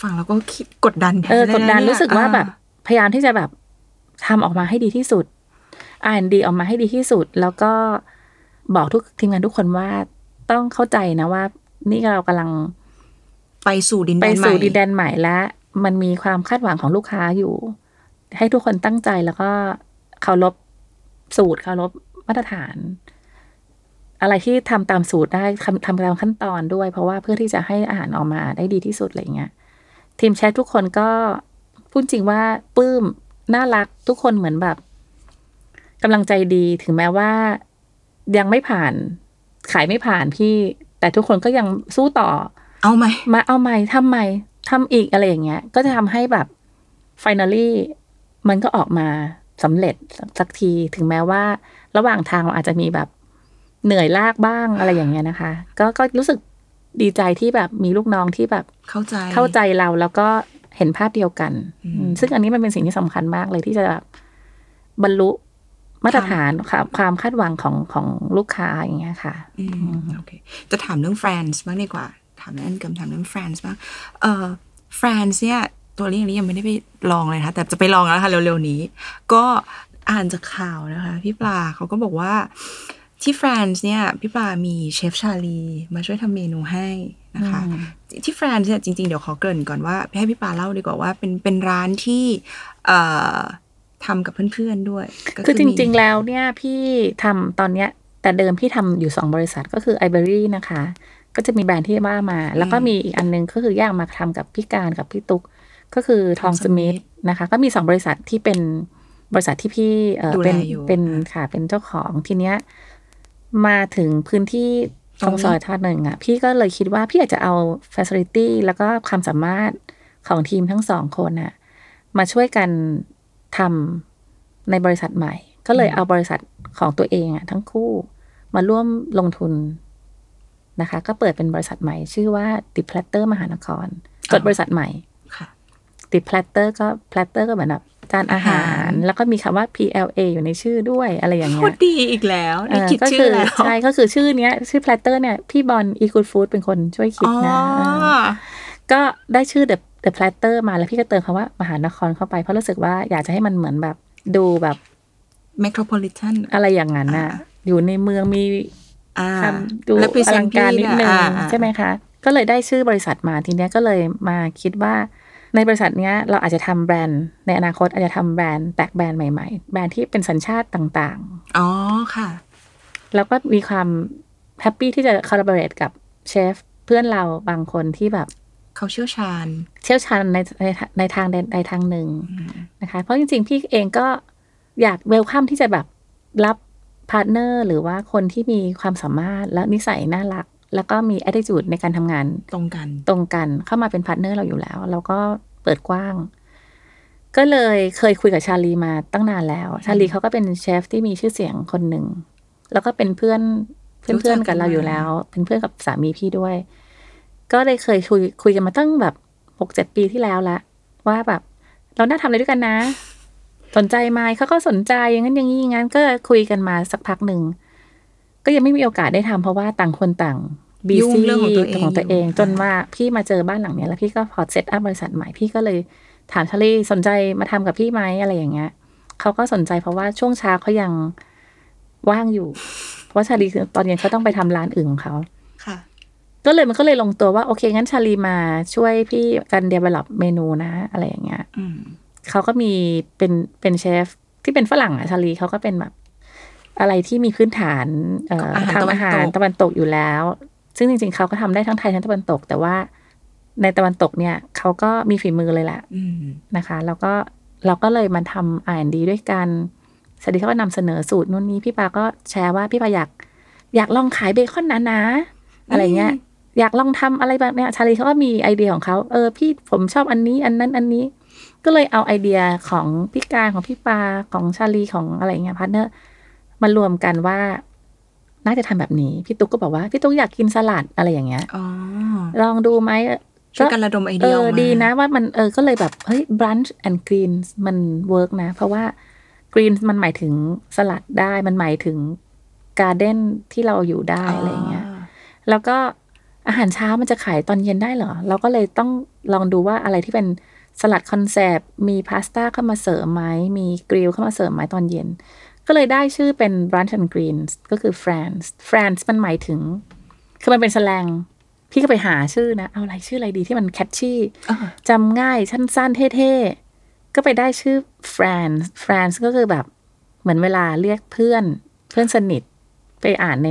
ฟังแล้วก็คิดกดดันแทนเออลยกนะดดันเยรู้สึกว่าอ่แบบ พยายามที่จะแบบทำออกมาให้ดีที่สุดอ่านดีออกมาให้ดีที่สุด แล้วก็ บอกทุกทีมงานทุกคนว่าต้องเข้าใจนะว่า นี่เรากำลังไปสู่ดินแดนใหม่สู่ดินแดนใหม่และ มันมีความคาดหวังของลูกค้าอยู่ ให้ทุกคนตั้งใจแล้วก็เคารพสูตรเคารพมาตรฐาน อะไรที่ทำตามสูตรได้ทำทำตามขั้นตอนด้วย เพราะว่าเพื่อที่จะให้อาหารออกมาได้ดีที่สุดอะไรเงี้ยทีมแชททุกคนก็พูดจริงว่าปลื้มน่ารักทุกคนเหมือนแบบกำลังใจดีถึงแม้ว่า ยังไม่ผ่าน ขายไม่ผ่านพี่ แต่ทุกคนก็ยังสู้ต่อ เอาไหมมาเอาใหม่ทำใหม่ทำอีกอะไรอย่างเงี้ย ก็จะทำให้แบบ finally มันก็ออกมาสำเร็จสักทีถึงแม้ว่า ระหว่างทางเราอาจจะมีแบบเหนื่อยลากบ้างอะไรอย่างเงี้ยนะคะ ก็ก็รู้สึกดีใจที่แบบมีลูกน้องที่แบบเข้าใจเข้าใจเราแล้วก็เห็นภาพเดียวกันอืมอืมซึ่งอันนี้มันเป็นสิ่งที่สำคัญมากเลยที่จะแบบบรรลุ มาตรฐานความความคาดหวังของของลูกค้าอย่างเงี้ยค่ะอืมโอเคจะถามเรื่องแฟรนซ์บ้างดีกว่า ถามเรื่องอันเกิมถามเรื่อง FRAN'S บ้างเอ่อ FRAN'S เนี่ยตัวเรื่องนี้ยังไม่ได้ไปลองเลยนะคะแต่จะไปลองแล้วค่ะเร็วๆนี้ ก็อ่านจากข่าวนะคะ พี่ปลาเขาก็บอกว่าที่ FRAN'S เนี่ยพี่ปลามีเชฟชาลีมาช่วยทำเมนูให้นะคะอืมที่ FRAN'S เนี่ยจริง ๆ เดี๋ยวขอเกริ่นก่อนว่าให้พี่ปลาเล่าดีกว่าว่าเป็นเป็นร้านที่เอ่อ ทำกับเพื่อนๆด้วยก็คือจมีริง ๆ แล้วเนี่ยพี่ทำตอนเนี้ย แต่เดิมพี่ทำอยู่สองบริษัทก็คือไอเบอรี่นะคะ ก็จะมีแบรนด์ที่ว่ามา แล้วก็มีอีกอันนึงก็คือแยกมาทำกับพี่การกับพี่ตุ๊ก ก็คือทองสมิธนะคะ ก็มีสองบริษัทที่เป็นบริษัทที่พี่เออดูแลเป็นอยู่เป็นค่ะเป็นเจ้าของทีเนี้ยมาถึงพื้นที่ตรงซอยทอดหนึ่งอะ พี่ก็เลยคิดว่าพี่อยากจะเอา facility แล้วก็ความสามารถของทีมทั้งสองคนอะ มาช่วยกัน ทำในบริษัทใหม่ ก็เลยเอาบริษัทของตัวเองอะทั้งคู่มาร่วมลงทุนนะคะ ก็เปิดเป็นบริษัทใหม่ ชื่อว่า The Platter มหานครจดบริษัทใหม่ค่ะ The Platter ก็ Platter ก็เหมือนแบบจานอาหาอาหารรแล้วก็มีคำว่า PLA อยู่ในชื่อด้วยอะไรอย่างโคเงี้ตยรดีอีกแล้วนี่เออคิดก็ชื่คืออแล้วใช่ ก็คือชื่อเนี้ย ชื่อ Platter เนี่ย พี่บอล e Good Food เป็นคนช่วยคิดอ๋อนะเออก็ได้ชื่อ The The Platter มาแล้วพี่ก็เติมคำว่ามหานครเข้าไปเพราะรู้สึกว่าอยากจะให้มันเหมือนแบบดูแบบเมโทรโพลิแทนอะไรอย่างนั้นน่ะอ่าอยู่ในเมืองมีอ่าทำดูอ represent ลังการนิดนึงพี่ะอ่าใช่ไหมคะ ก็เลยได้ชื่อบริษัทมาทีเนี้ยก็เลยมาคิดว่าในบริษัทเนี้ยเราอาจจะทำแบรนด์ ในอนาคตอาจจะทำแบรนด์แตกแบรนด์ใหม่ๆ แบรนด์ที่เป็นสัญชาติต่างอ๋อค่ะๆแล้วก็มีความhappy ที่จะ collaborateับเชฟเพื่อนเราบางคนที่แบบ เขาเชี่ยวชาญ เชี่ยวชาญในในในทางใดใดทางหนึ่งนะคะ เพราะจริง ๆ พี่เองก็อยาก welcome ที่จะแบบรับ partner หรือว่าคนที่มีความสามารถและนิสัยน่ารัก แล้วก็มี attitude ในการทำงานตรงกัน ตรงกันเข้ามาเป็น partner เราอยู่แล้ว เราก็เปิดกว้าง ก็เลยเคยคุยกับชาลีมาตั้งนานแล้ว ชาลีเขาก็เป็นเชฟที่มีชื่อเสียงคนหนึ่ง แล้วก็เป็นเพื่อนเพื่อนรู้เพื่จัอกนกักันนเราอยู่มาแล้ว เป็นเพื่อนกับสามีพี่ด้วย ก็เลยเคยคุยคุยกันมาตั้งแบบหกเจ็ดปีที่แล้วละว่าแบบ เราน่าทำอะไรด้วยกันนะ สนใจไหมเขาก็สนใจอย่างนั้นอย่างนี้อย่างนั้นก็คุยกันมาสักพักหนึ่งก็ยังไม่มีโอกาสได้ทำเพราะว่าต่างคนต่างบียุ่งซี่เรื่องของตัวเองของตัวเองอยู่จนว่าพี่มาเจอบ้านหลังเนี้ยแล้วพี่ก็พอเซตอัพบริษัทใหม่พี่ก็เลยถามชาลีสนใจมาทำกับพี่ไหมอะไรอย่างเงี้ยเขาก็สนใจเพราะว่าช่วงเช้าเขายังว่างอยู่ เพราะว่าชาลีคือตอนเย็นเขาต้องไปทำร้านอื่นของเขาค่ะ ก็เลยมันก็เลยลงตัวว่า โอเค งั้นชาลีมาช่วยพี่กัน develop เมนูนะ อะไรอย่างเงี้ยอืมเขาก็มีเป็นเป็นเชฟที่เป็นฝรั่งอะชาลีเขาก็เป็นแบบ อะไรที่มีพื้นฐานเอ่ออาหารทำอาหารตะวันตกตะวันตกอยู่แล้ว ซึ่งจริง ๆเขาก็ทำได้ทั้งไทยทั้งตะวันตก แต่ว่าในตะวันตกเนี่ยเขาก็มีฝีมือเลยแหละอืมนะคะ แล้วก็เราก็เลยมาทำอ่านดีด้วยกันสวัสดีเขาก็นำเสนอสูตรนู่นนี่พี่ปลาก็แชร์ว่าพี่ปลาอยาก อยากลองขายเบคอนนะนะอะไรเงี้ย อยากลองทำอะไรแบบเนี้ยชาลีเขาก็มีไอเดียของเขาเออพี่ผมชอบอันนี้ อันนั้นอันนี้ ก็เลยเอาไอเดียของพี่การของพี่ปลาของชาลีของอะไรเงี้ย partner มารวมกันว่า น่าจะทำแบบนี้พี่ตุ๊กก็บอกว่าพี่ตุ๊กอยากกินสลัดอะไรอย่างเงี้ยอ๋อลองดูไหมช่วยกันระดมไอเอเดียอออกมาดีนะว่ามันเออก็เลยแบบเฮ้ย brunch and greens มันเวิร์กนะ เพราะว่า greens มันหมายถึงสลัดได้มันหมายถึง garden ที่เราอยู่ได้อะไรอย่างเงี้ยแล้วก็ อาหารเช้ามันจะขายตอนเย็นได้เหรอ เราก็เลยต้องลองดูว่าอะไรที่เป็นสลัด concept มีพาสต้าเข้ามาเสริมไหมมี grill เข้ามาเสริมไหมตอนเย็น ก็เลยได้ชื่อเป็น brunch and greens ก็คือ FRAN'S FRAN'S มันหมายถึง คือมันเป็นสแลง พี่ก็ไปหาชื่อนะ เอาอะไรชื่ออะไรดีที่มันแคชชี่อ่าจำง่ายสั้นๆเท่ๆ ก็ไปได้ชื่อ France France ก็คือแบบเหมือนเวลาเรียกเพื่อนเพื่อนสนิทไปอ่านใน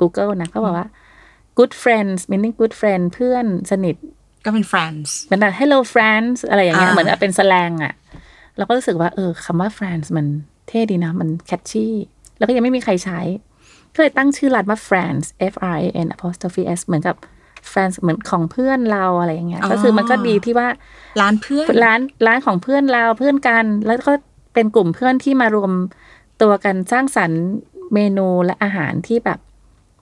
Google นะเขาบอกว่า good friends meaning good friend เพื่อนสนิท ก็เป็น France เหมือนแบบ hello friends อะไรอย่างเงี้ยอ่าเหมือนเป็นสแลงอะเราก็รู้สึกว่าเออคำว่า friends มันเท่ดีนะ มันแคชชี่แล้วก็ยังไม่มีใครใช้ ก็เลยตั้งชื่อร้านว่า friends F R A N apostrophe S เหมือนกับ friends เหมือนของเพื่อนเราอะไรอย่างเงี้ย ก็คือมันก็ดีที่ว่าร้านเพื่อนร้านร้านของเพื่อนเราเพื่อนกัน แล้วก็เป็นกลุ่มเพื่อนที่มารวมตัวกันสร้างสรรค์เมนูและอาหารที่แบบ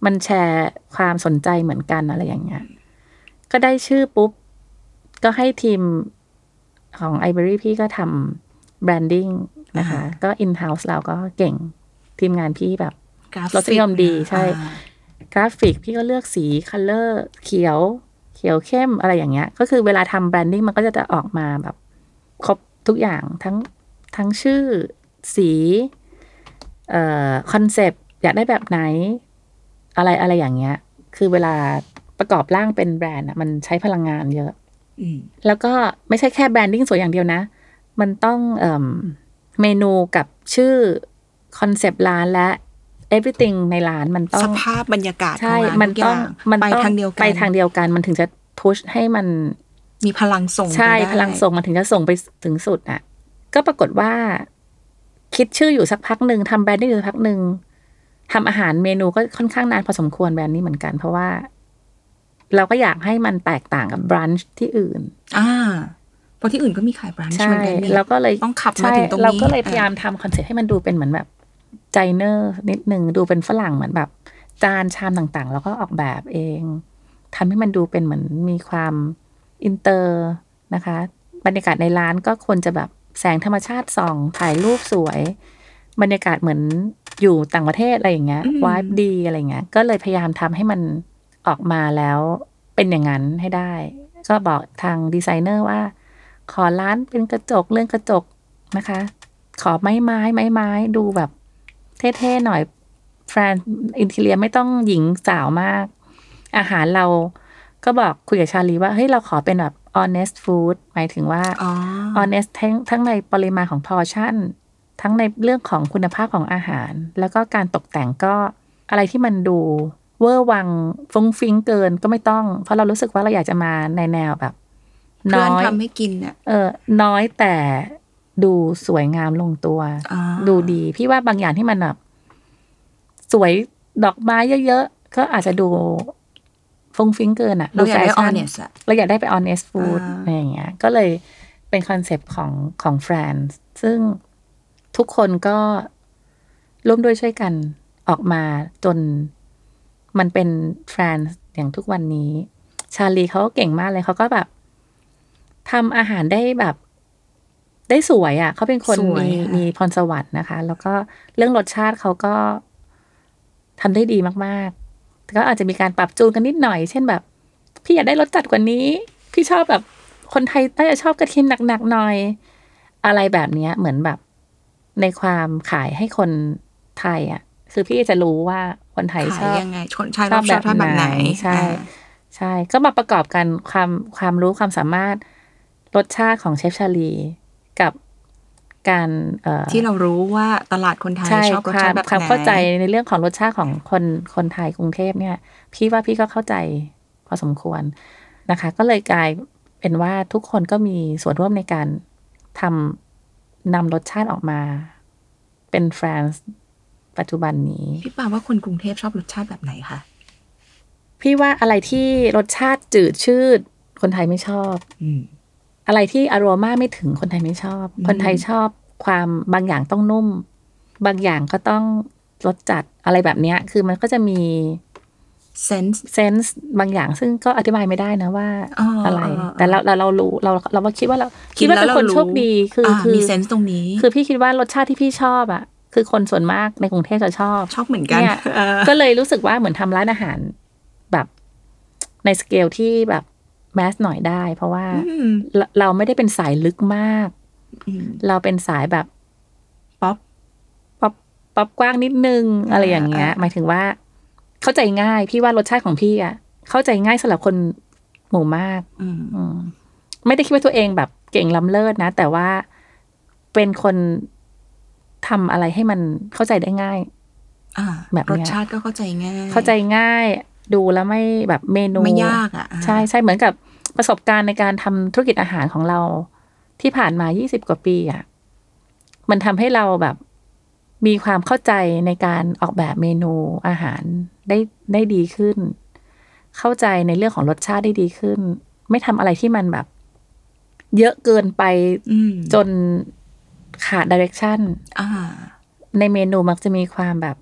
มันแชร์ความสนใจเหมือนกันอะไรอย่างเงี้ย ก็ได้ชื่อปุ๊บ ก็ให้ทีมของ i อ e r y พี่ก็ททำ branding นะคะ ก็ in-house เราก็เก่งทีมงานพี่แบบกราฟิกรสนิยมดีใช่อ่ากราฟิกพี่ก็เลือกสี color เขียว เขียวเข้มอะไรอย่างเงี้ย ก็คือเวลาทำ branding มันก็จะออกมาแบบ ครบทุกอย่างทั้งทั้งชื่อสีเอ่อ concept อยากได้แบบไหน อะไรอะไรอย่างเงี้ย คือเวลาประกอบร่างเป็นแบรนด์อะมันใช้พลังงานเยอะอืมแล้วก็ไม่ใช่แค่ branding สวยอย่างเดียวนะ มันต้องเอิ่มเมนูกับชื่อ concept ร้านและ everything ในร้านมันต้องสภาพบรรยากาศใช่ของร้านมันทุกต้องย่มันไปต้องทางเดียวกันไปทางเดียวกันมันถึงจะ push ให้มันมีพลังส่งใช่ไปได้พลังส่งมันถึงจะส่งไปถึงสุดอะ ก็ปรากฏว่า คิดชื่ออยู่สักพักหนึ่งทำ branding อยู่สักพักหนึ่ง ทำอาหารเมนูก็ค่อนข้างนานพอสมควรแบรนด์นี้เหมือนกัน เพราะว่า เราก็อยากให้มันแตกต่างกับบรันช์ที่อื่น อ่าเพราะที่อื่นก็มีขายบรันช์ใช่เหมือนกันนี่เราก็เลยต้องขับมาใช่ถึงตรงนี้เราก็เลยพยายามอะทำคอนเซ็ปต์ให้มันดูเป็นเหมือนแบบใจเนอร์นิดหนึ่งดูเป็นฝรั่งเหมือนแบบ จานชามต่างๆแล้วก็ออกแบบเองทำให้มันดูเป็นเหมือนมีความอินเตอร์นะคะ บรรยากาศในร้านก็ควรจะแบบแสงธรรมชาติส่องถ่ายรูปสวย บรรยากาศเหมือน อยู่ต่างประเทศอะไรอย่างเงี้ยวายดีอะไรอย่างเงี้ย ก็เลยพยายามทำให้มันออกมาแล้วเป็นอย่างนั้นให้ได้ ก็บอกทางดีไซเนอร์ว่า ขอร้านเป็นกระจกเรื่องกระจกนะคะ ขอไม้ไม้ไม้ไม้ดูแบบเท่ๆหน่อยแฟน interior ไม่ต้องหญิงสาวมาก อาหารเราก็บอกคุยกับชาลีว่า เฮ้ย เราขอเป็นแบบ honest food หมายถึงว่าอ๋อ honest ทั้งทั้งในปริมาณของ portion ทั้งในเรื่องของคุณภาพของอาหาร แล้วก็การตกแต่งก็อะไรที่มันดูเวอร์วังฟรุ้งฟริ้งเกินก็ไม่ต้อง เพราะเรารู้สึกว่าเราอยากจะมาในแนวแบบเพื่น้อนอยทำให้กินเนี่ยเออ น้อยแต่ดูสวยงามลงตัวอ่าดูดี พี่ว่าบางอย่างที่มันแบบสวยดอกไม้เยอะๆ ก็อาจจะดูฟรุ้งฟริ้งเกินอะเราอยากได้แฟชั่น honest อะเราอยากได้ไป honest food อ่าอะไรอย่างเงี้ย ก็เลยเป็น concept ของของ FRAN'S ซึ่ง ทุกคนก็ร่วมด้วยช่วยกันออกมาจนมันเป็น FRAN'S อย่างทุกวันนี้ ชาลีเขาก็เก่งมากเลยเขาก็แบบทำอาหารได้แบบ ได้สวยอะ่ะเขาเป็นคนสวยมีค่ะมีพรสวรรค์นะคะ แล้วก็เรื่องรสชาติเขาก็ทำได้ดีมากๆแต่ก็อาจจะมีการปรับจูนกันนิดหน่อย เช่นแบบ พี่อยากได้รสจัดกว่านี้ พี่ชอบแบบคนไทยน่าจะชอบกระเทียมหนักๆหน่อย อะไรแบบเนี้ย เหมือนแบบ ในความขายให้คนไทยอะ คือพี่จะรู้ว่าคนไทยชขายอบยังไงชนชายรอบชอบแบบไหนใช่อ่าใช่ ก็มาประกอบกันความความรู้ความสามารถรสชาติของเชฟชาลีกับการเอ่อที่เรารู้ว่าตลาดคนไทยใช่ชอบรสควาชามติแบบไหนความเข้าใจในเรื่องของรสชาติของคนคนไทยกรุงเทพเนี่ย พี่ว่าพี่ก็เข้าใจพอสมควรนะคะ ก็เลยกลายเป็นว่าทุกคนก็มีส่วนร่วมในการทำ นำรสชาติออกมา เป็นแฟรนซ์ปัจจุบันนี้ พี่ปาว่าคนกรุงเทพชอบรสชาติแบบไหนคะ พี่ว่าอะไรที่รสชาติจืดชืด คนไทยไม่ชอบ อืมอะไรที่อารมาไม่ถึงคนไทยไม่ชอบอืมคนไทยชอบความบางอย่างต้องนุ่ม บางอย่างก็ต้องรสจัดอะไรแบบเนี้ย คือมันก็จะมี เซนส์เซนส์บางอย่างซึ่งก็อธิบายไม่ได้นะว่าอ๋อออะไรอ๋อแต่เราเราเรารู้เราเราว่าคิดว่าเรากิคิดนว่าแล้วเป็นคนเรารู้โชคดีคืออคือมีเซนส์ตรงนี้ คือพี่คิดว่ารสชาติที่พี่ชอบอะ คือคนส่วนมากในกรุงเทพจะชอบ ชอบเหมือนกันเนี่ยเออก็เลยรู้สึกว่าเหมือนทำร้านอาหารแบบในสเกลที่แบบแมสหน่อยได้ เพราะว่าอืมเราเราไม่ได้เป็นสายลึกมากอืมเราเป็นสายแบบป๊อปป๊อปป๊อปกว้างนิดนึงอะไรอย่างเงี้ยอ่าหมายถึงว่า เข้าใจง่ายพี่ว่ารสชาติของพี่อะเข้าใจง่ายสำหรับคนหมู่มากอืมอืมไม่ได้คิดว่าตัวเองแบบเก่งล้ำเลิศนะ แต่ว่าเป็นคนทำอะไรให้มันเข้าใจได้ง่าย อ่า แบบเนี้ย รสชาติก็เข้าใจง่าย เข้าใจง่าย ดูแล้วไม่แบบเมนูไม่ยากอะ ใช่ใช่เหมือนกับประสบการณ์ในการทำธุรกิจอาหารของเรา ที่ผ่านมา 20 กว่าปีอะ มันทำให้เราแบบ มีความเข้าใจในการออกแบบเมนูอาหารได้ได้ดีขึ้น เข้าใจในเรื่องของรสชาติได้ดีขึ้น ไม่ทำอะไรที่มันแบบ เยอะเกินไปอืมจนขาดดิเรกชันอ่าในเมนูมักจะมีความแบบ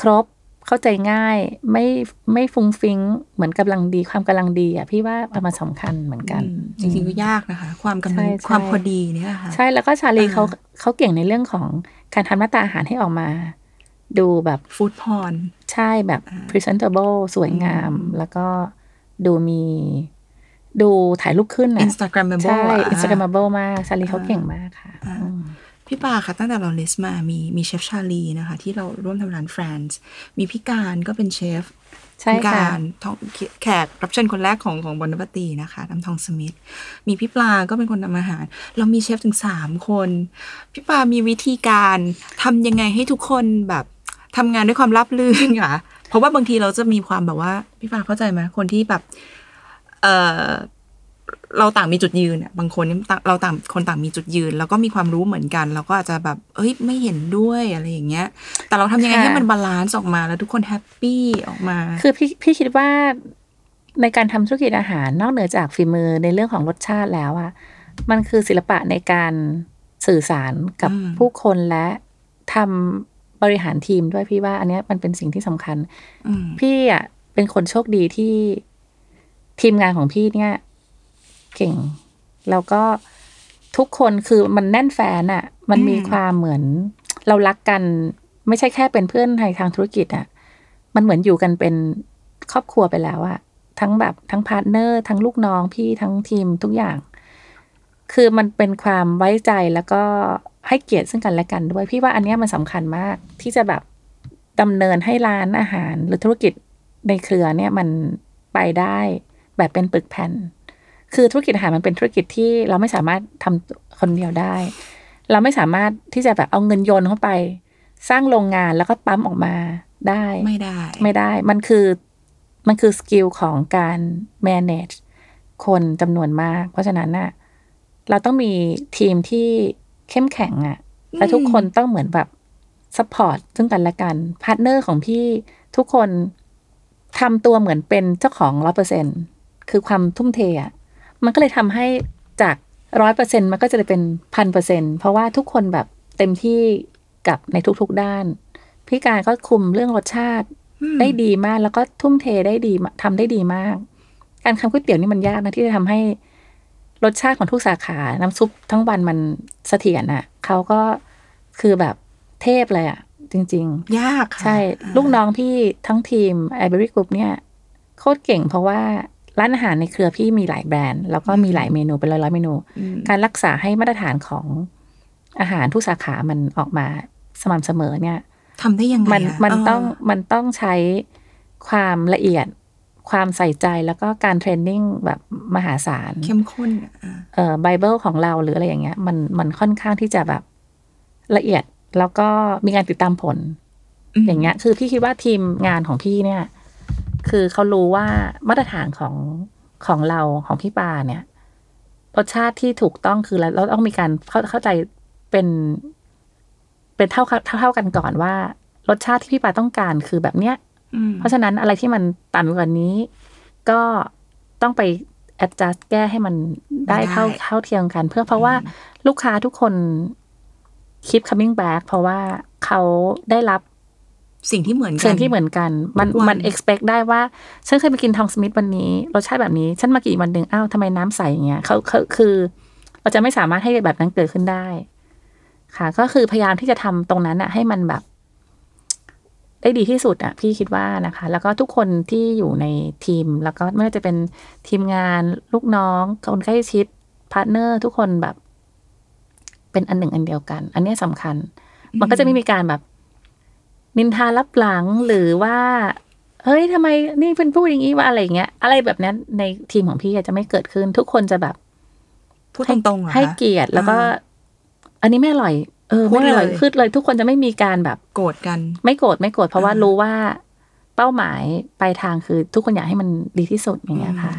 ครบเข้าใจง่าย ไม่ไม่ฟุ้งฟิ้ง เหมือนกำลังดีความกำลังดีอะพี่ว่ามันสำคัญเหมือนกันอืมจริงๆก็ยากนะคะ ความกำลังใช่ใช่ความพอดีเนี่ยค่ะ ใช่แล้วก็ชาลีอ่าเขาเขาเก่งในเรื่องของ การทำหน้าตาอาหารให้ออกมา ดูแบบฟู้ดพอนใช่แบบ presentable สวยงาม แล้วก็ดูมี ดูถ่ายรูปขึ้นอิอะนสตาแกรมเบใช่ล instagramable มากชาลีเขาเก่งมากค่ะอืมพี่ปาค่ะตั้งแต่เราลิสต์มามีมีเชฟชาลีนะคะ ที่เราร่วมทำร้านแฟรนซ์มีพี่การก็เป็นเชฟใช่พี่ คุณการทองแขกรับเชิญคนแรกของของบอนปตีนะคะน้ำทองสมิธมีพี่ปลาก็เป็นคนทำอาหาร เรามีเชฟถึงสามคน พี่ปลามีวิธีการทำยังไงให้ทุกคนแบบทำงานด้วยความราบรื่นค่ะ เพราะว่าบางทีเราจะมีความแบบว่า พี่ปลาเข้าใจไหมคนที่แบบ เออ เราต่างมีจุดยืนอะบางคนนี่ต่างเราต่างคนต่างมีจุดยืน แล้วก็มีความรู้เหมือนกัน เราก็อาจจะแบบ เอ้ยไม่เห็นด้วยอะไรอย่างเงี้ย แต่เราทำยังไงค่ะให้มัน balance ออกมาแล้วทุกคนแฮปปี้ออกมา คือพี่พี่คิดว่าในการทำธุรกิจอาหารนอกเหนือจากฝีมือในเรื่องของรสชาติแล้วอะมันคือศิลปะในการสื่อสารกับอืมผู้คนและทำบริหารทีมด้วยพี่ว่า อันเนี้ยมันเป็นสิ่งที่สำคัญอืมพี่อะเป็นคนโชคดีที่ทีมงานของพี่เนี่ย เก่ง แล้วก็ทุกคนคือมันแน่นแฟ้นอะมันมีอืมความเหมือนเรารักกันไม่ใช่แค่เป็นเพื่อนในทางธุรกิจอะมันเหมือนอยู่กันเป็นครอบครัวไปแล้วอะทั้งแบบทั้ง partner ทั้งลูกน้องพี่ทั้งทีมทุกอย่าง คือมันเป็นความไว้ใจแล้วก็ให้เกียรติซึ่งกันและกันด้วย พี่ว่าอันเนี้ยมันสำคัญมากที่จะแบบดำเนินให้ร้านอาหารหรือธุรกิจในเครือเนี่ยมันไปได้แบบเป็นปึกแผ่น คือธุรกิจอาหารมันเป็นธุรกิจที่เราไม่สามารถทำคนเดียวได้ เราไม่สามารถที่จะแบบเอาเงินโยนเข้าไป สร้างโรงงานแล้วก็ปั๊มออกมาได้ ไม่ได้ ไม่ได้ มันคือมันคือ skill ของการ manage คนจำนวนมาก เพราะฉะนั้นน่ะ เราต้องมีทีมที่เข้มแข็งอะ่ะ และทุกคนต้องเหมือนแบบ support ซึ่งกันและกัน partner ของพี่ทุกคนทำตัวเหมือนเป็นเจ้าของร้อยเปอร์เซ็นต์คือความทุ่มเทอะ่ะ มันก็เลยทำให้จากร้อยเปอร์เซ็นต์มันก็จะเป็นพันเปอร์เซ็นต์เพราะว่าทุกคนแบบเต็มที่กับในทุกๆด้าน พี่การก็คุมเรื่องรสชาติอืมได้ดีมากแล้วก็ทุ่มเทได้ดีมาทำได้ดีมาก การทำก๋วยเตี๋ยวนี่มันยากนะที่จะทำให้รสชาติของทุกสาขาน้ำซุปทั้งวันมันเสถียรอะเขาก็คือแบบเทพเลยอะจริงยากๆค่ะใช่ ลูกน้องพี่ทั้งทีมไอเบอรี่กรุ๊ปเนี่ยโคตรเก่งเพราะว่า ร้านอาหารในเครือพี่มีหลายแบรนด์ แล้วก็มีหลายเมนูเป็นร้อยๆเมนูอืมการรักษาให้มาตรฐานของอาหารทุกสาขามันออกมาสม่ำเสมอเนี่ยทำได้ยังไงมันอะมันเต้องมันต้องใช้ความละเอียดความใส่ใจแล้วก็การเทรนนิ่งแบบมหาศาล เข้มข้นอะอะเอ่อไบเบิลของเราหรืออะไรอย่างเงี้ย มันมันค่อนข้างที่จะแบบละเอียดแล้วก็มีการติดตามผลมอย่างเงี้ย คือพี่คิดว่าทีมงานของพี่เนี่ย คือเขารู้ว่ามาตรฐานของของเราของพี่ปาเนี่ยรสชาติที่ถูกต้องคือเราเราต้องมีการเข้าเข้าใจเป็น เป็นเท่าเท่าเท่ากันก่อนว่า รสชาติที่พี่ปาต้องการคือแบบเนี้ยอืมเพราะฉะนั้นอะไรที่มันต่ำกว่านี้ ก็ต้องไป adjust แก้ให้มันได้เท่าเท่าเทียมกัน เพื่อเพราะว่าลูกค้าทุกคน keep coming back เพราะว่าเขาได้รับ สิ่งที่เหมือนกันสิ่งที่เหมือนกันมันทุกวันมัน expect ได้ว่า ฉันเคยไปกินทองสมิธวันนี้รสชาติแบบนี้ ฉันมากินอีกวันหนึ่งอ้าวทำไมน้ำใสอย่างเงี้ยเขาเขาคือ เราจะไม่สามารถให้แบบนั้นเกิดขึ้นได้ ค่ะ ก็คือพยายามที่จะทำตรงนั้นอะให้มันแบบ ได้ดีที่สุดอะพี่คิดว่านะคะ แล้วก็ทุกคนที่อยู่ในทีม แล้วก็ไม่ว่าจะเป็นทีมงานลูกน้องคนใกล้ชิด partner ทุกคนแบบ เป็นอันหนึ่งอันเดียวกัน อันเนี้ยสำคัญ มันก็จะไม่มีการแบบ นินทาลับหลังหรือว่า เฮ้ยทำไมนี่เป็นพูดอย่างนี้ว่าอะไรอย่างเงี้ย อะไรแบบนั้นในทีมของพี่อะจะไม่เกิดขึ้น ทุกคนจะแบบพูดตรงๆเหรอคะให้เกียรติแล้วก็อ่าอันนี้ไม่อร่อยเออพูดไม่อร่อยเลยคือเลย ทุกคนจะไม่มีการแบบโกรธกัน ไม่โกรธไม่โกรธเพราะว่าอ่ารู้ว่าเป้าหมายปลายทางคือ ทุกคนอยากให้มันดีที่สุดอย่างเงี้ยค่ะ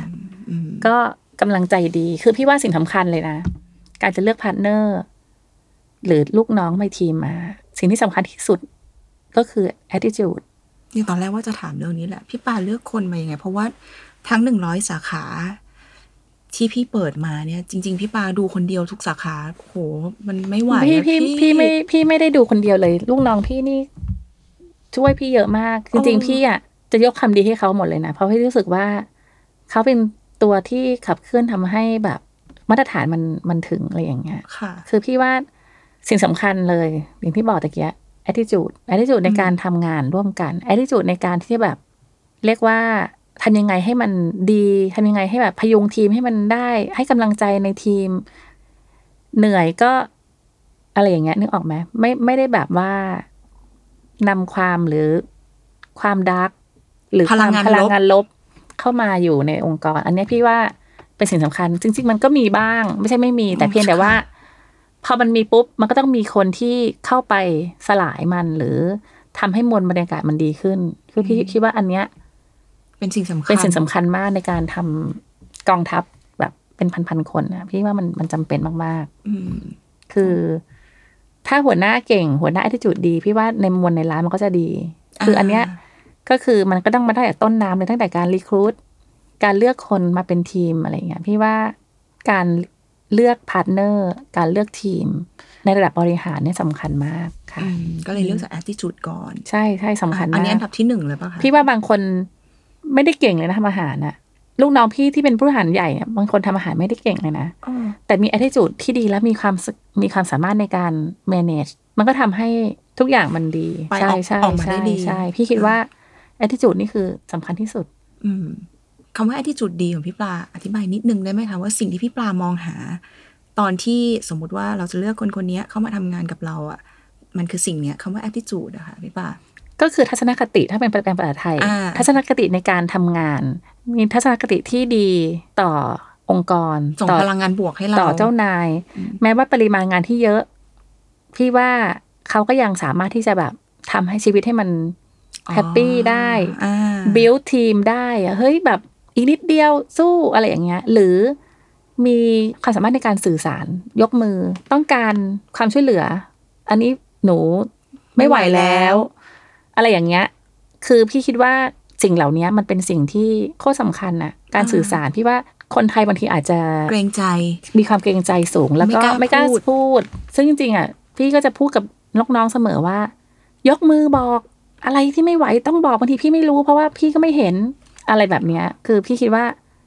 อืมก็กำลังใจดี คือพี่ว่าสิ่งสำคัญเลยนะ การจะเลือก partner หรือลูกน้องในทีมมา สิ่งที่สำคัญที่สุด ก็คือ attitude นี่ตอนแรกว่าจะถามเรื่องนี้แหละ พี่ปาเลือกคนมายังไง เพราะว่าทั้งหนึ่งร้อยสาขา ที่พี่เปิดมาเนี่ย จริง ๆ พี่ปาดูคนเดียวทุกสาขาโหมันไม่ไหวพี่อะพี่พี่ไม่พี่ไม่ได้ดูคนเดียวเลย ลูกน้องพี่นี่ ช่วยพี่เยอะมาก จริงๆพี่อะจะยกคำดีให้เขาหมดเลยนะ เพราะพี่รู้สึกว่าเขาเป็นตัวที่ขับเคลื่อนทำให้แบบมาตรฐานมันมันถึงอะไรอย่างเงี้ย ค่ะ คือพี่ว่าสิ่งสำคัญเลย อย่างที่บอกตะเกีย attitude attitude ในการทำงานร่วมกัน attitude ในการที่แบบ เรียกว่าทำยังไงให้มันดีทำยังไงให้แบบพยุงทีมให้มันได้ ให้กำลังใจในทีม เหนื่อยก็อะไรอย่างเงี้ยนึกออกไหมไม่ไม่ได้แบบว่านำความหรือความดาร์กหรือพลังงานควมพลังลบงานลบเข้ามาอยู่ในองค์กร อันเนี้ยพี่ว่าเป็นสิ่งสำคัญ จริง ๆ มันก็มีบ้าง ไม่ใช่ไม่มี แต่เพียงแต่ว่า พอมันมีปุ๊บมันก็ต้องมีคนที่เข้าไปสลายมันหรือทำให้มวลบรรยากาศมันดีขึ้น คือพี่คิดว่าอันเนี้ย เป็นสิ่งสำคัญ เป็นสิ่งสำคัญมากในการทำกองทัพแบบเป็นพันๆคนนะพี่ว่ามันมันจำเป็นมากอืมๆคือถ้าหัวหน้าเก่งหัวหน้า attitude ดี พี่ว่าในมวลในร้านมันก็จะดี คืออันเนี้ยก็คือมันก็ต้องมาได้จากต้นน้ำเลยตั้งแต่การ recruit การเลือกคนมาเป็นทีมอะไรเงี้ยพี่ว่าการ เลือก partner การเลือกทีม ในระดับบริหารเนี่ยสำคัญมากค่ะอืมก็เลยเลือกจาก attitude ก่อน ใช่ใช่สำคัญมากอันนี้อันดับที่หนึ่งเลยป่ะคะพี่ว่าบางคนไม่ได้เก่งเลยนะทำอาหารน่ะลูกน้องพี่ที่เป็นผู้บริหารใหญ่เนี่ยบางคนทำอาหารไม่ได้เก่งเลยนะอ๋อแต่มี attitude ที่ดีและมีความสมีความสามารถในการ manage มันก็ทำให้ทุกอย่างมันดีไปใช่ออกใช่ออกมาใช่ได้ดีใช่พี่คิดว่า attitude นี่คือสำคัญที่สุด อืม คำว่า attitude ดีของพี่ปลาอธิบายนิดนึงได้ไหมคะว่าสิ่งที่พี่ปลามองหา ตอนที่สมมุติว่าเราจะเลือกคนคนนี้เข้ามาทำงานกับเราอะ มันคือสิ่งเนี้ยคำว่า attitude อะค่ะพี่ปลาก็คือทัศนคติถ้าเป็นแปลภาษาไทย ทัศนคติในการทำงาน มีทัศนคติที่ดีต่อองค์กรส่งต่อพลังงานบวกให้เราต่อเจ้านาย แม้ว่าปริมาณงานที่เยอะ พี่ว่าเขาก็ยังสามารถที่จะแบบทำให้ชีวิตให้มัน happy ได้ build team ได้เฮ้ยแบบ อีกนิดเดียวสู้อะไรอย่างเงี้ย หรือมีความสามารถในการสื่อสารยกมือ ต้องการความช่วยเหลือ อันนี้หนูไม่ไหวแล้ว อะไรอย่างเงี้ย คือพี่คิดว่าสิ่งเหล่านี้มันเป็นสิ่งที่โคตรสำคัญน่ะการสื่อสารพี่ว่าคนไทยบางทีอาจจะเกรงใจ มีความเกรงใจสูง แล้วก็ไม่ไม่กกล้าล้าพูดพูด ซึ่งจริงๆอะพี่ก็จะพูดกับลูกน้องเสมอว่า ยกมือบอกอะไรที่ไม่ไหวต้องบอกบางทีพี่ไม่รู้เพราะว่าพี่ก็ไม่เห็น อะไรแบบเนี้ย คือพี่คิดว่า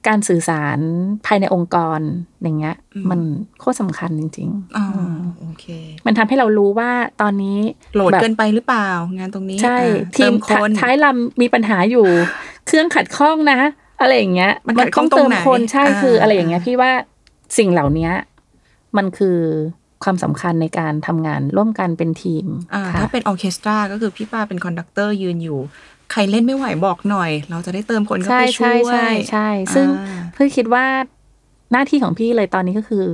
การสื่อสารภายในองค์กรอย่างเงี้ย มันโคตรสำคัญจริงอ๋อโอ้เค มันทำให้เรารู้ว่าตอนนี้โหลดแบบเกินไปหรือเปล่า งานตรงนี้ ใช่อ่าทีเติมมคนท้ายลำมีปัญหาอยู่ เครื่องขัดข้องนะ อะไรอย่างเงี้ย มันขัดข้องต้องเติมตรงไหนคนใช่อ่าคืออะไรอย่างเงี้ย พี่ว่าสิ่งเหล่านี้มันคือความสำคัญในการทำงานร่วมกันเป็นทีมอ่าค่ะถ้าเป็นออร์เคสตราก็คือพี่ปลาเป็น conductor ยืนอยู่ ใครเล่นไม่ไหวบอกหน่อย เราจะได้เติมคนเข้าไปช่วยใช่ใช่ใช่ใช่ซึ่งอ่าพี่ก็คิดว่าหน้าที่ของพี่เลยตอนนี้ก็คือ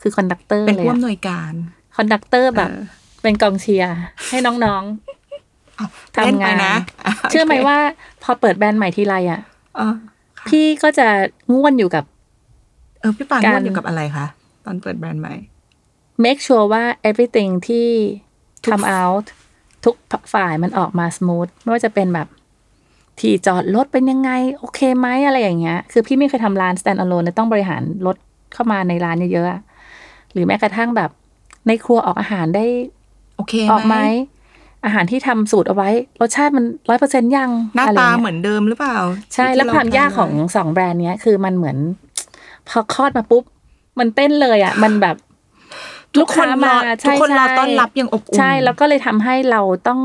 คือ conductor เป็นเลยผู้อำนวยการ conductor แบบเออเป็นกองเชียร์ให้น้องอ้าวทำงานเล่ไปนะๆเชื่อไหมว่า พอเปิดแบรนด์ใหม่ทีไรอะเออพี่ก็จะง่วนอยู่กับ เออพี่ปาการงวดอยู่กับอะไรคะตอนเปิดแบรนด์ใหม่ make sure ว่า everything ที่ทุก come out ทุกฝ่ายมันออกมา smooth ไม่ว่าจะเป็นแบบ ที่จอดรถเป็นยังไง โอเคไหมอะไรอย่างเงี้ย คือพี่ไม่เคยทำร้าน stand alone เลยต้องบริหารรถเข้ามาในร้านเยอะๆอะหรือแม้กระทั่งแบบ ในครัวออกอาหารได้โอเคออกไหมอาหารที่ทำสูตรเอาไว้ รสชาติมันร้อยเปอร์เซ็นยังหน้าอะไรตางี้ยเหมือนเดิมหรือเปล่า ใช่ที่แล้วเรความยากทำของไว้สองแบรนด์เนี้ยคือมันเหมือน พอคลอดมาปุ๊บ มันเต้นเลยอะ มันแบบ ทุลูกกคค้านรมาอใช่ทุกคนรอใช่ต้อนรับอย่างอบอุ่นใช่แล้วก็เลยทำให้เราต้อง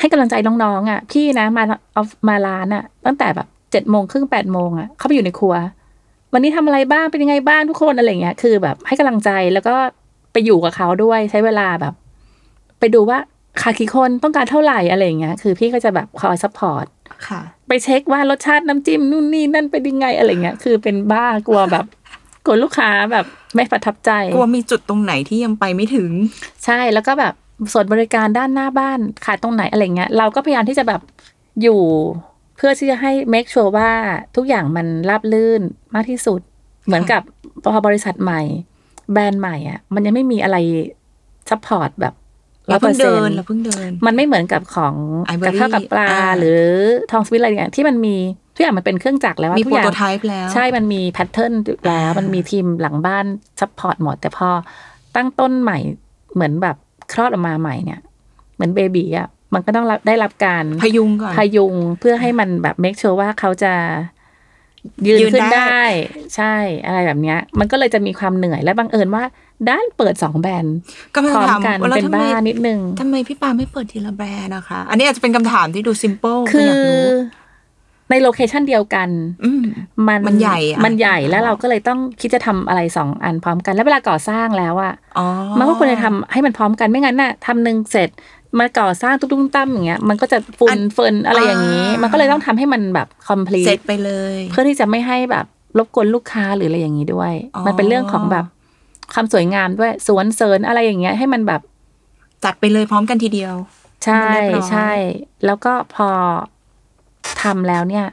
ให้กำลังใจน้องๆอะพี่นะมาเอามาร้านอะ ตั้งแต่แบบเจ็ดโมงครึ่งแปดโมงอะเข้าไปอยู่ในครัว วันนี้ทำอะไรบ้างเป็นยังไงบ้างทุกคนอะไรเงี้ยคือแบบให้กำลังใจแล้วก็ไปอยู่กับเขาด้วยใช้เวลาแบบ ไปดูว่าขาดกี่คนต้องการเท่าไหร่อะไรอย่างเงี้ยคือพี่ก็จะแบบคอย support ค่ะไปเช็คว่ารสชาติน้ำจิ้มนู่นนี่นั่นเป็นยังไงอะไรเงี้ยคือเป็นบ้ากลัวแบบ กลัวลูกค้าแบบไม่ประทับใจกลัวมีจุดตรงไหนที่ยังไปไม่ถึง ใช่แล้วก็แบบส่วนบริการด้านหน้าบ้านขายตรงไหนอะไรเงี้ยเราก็พยายามที่จะแบบอยู่เพื่อที่จะให้ make sure ว่าทุกอย่างมันราบรื่นมากที่สุด เหมือนกับพอบริษัทใหม่ แบรนด์ใหม่อะ มันยังไม่มีอะไร support แบบร้อยเปอเพิ่งร์เซ็นต์เราเพิ่งเดิน เราเพิ่งเดิน มันไม่เหมือนกับของ iberry กับข้าวกับปลาอ่าหรือทองสมิทธ์อะไรอย่างที่มันมี ทุกอย่างมันเป็นเครื่องจักรแล้วอะมีทุกรอย่าง prototype แล้ว ใช่มันมี pattern แล้วอ่ามัมันมีทีมหลังบ้าน support หมด แต่พอตั้งต้นใหม่เหมือนแบบคลอดออกมาใหม่เนี่ย เหมือน baby อะมันก็ต้องรับได้รับการพยุงก่อนพยุงเพื่อให้มันแบบ make sure ว่าเขาจะยืนยืนขึ้นได้ได้ ใช่อะไรแบบเนี้ย มันก็เลยจะมีความเหนื่อยและบังเอิญว่า ดันเปิดสองแบรนด์ก็ไม่พร้อมถามกันว่าแล้วเป็นทำไมบ้านิดนึงทำไมพี่ปลาไม่เปิดทีละแบรนด์นะคะ อันนี้อาจจะเป็นคำถามที่ดูซิมเ l ิลคืออยากรู้ ใน location เดียวกันอืมมันมันใหญ่อะมันใหญ่อ๋อแล้วเราก็เลยต้องคิดจะทำอะไรสองอันพร้อมกัน แล้วเวลาก่อสร้างแล้วอะอ๋อมันก็ควรจะทำให้มันพร้อมกันไม่งั้นน่ะทำหนึ่งเสร็จมาก่อสร้างตุ้มๆตั้มอย่างเงี้ยมันก็จะฝุ่นเฟินอะไรอย่างนี้ มันก็เลยต้องทำให้มันแบบ complete เสร็จไปเลย เพื่อที่จะไม่ให้แบบรบกวนลูกค้าหรืออะไรอย่างนี้ด้วยอ๋อมันเป็นเรื่องของแบบความสวยงามด้วยสวนเสริญอะไรอย่างเงี้ยให้มันแบบจัดไปเลยพร้อมกันทีเดียว ใช่มันเรียบร้อยใช่ แล้วก็พอ ทำแล้วเนี่ย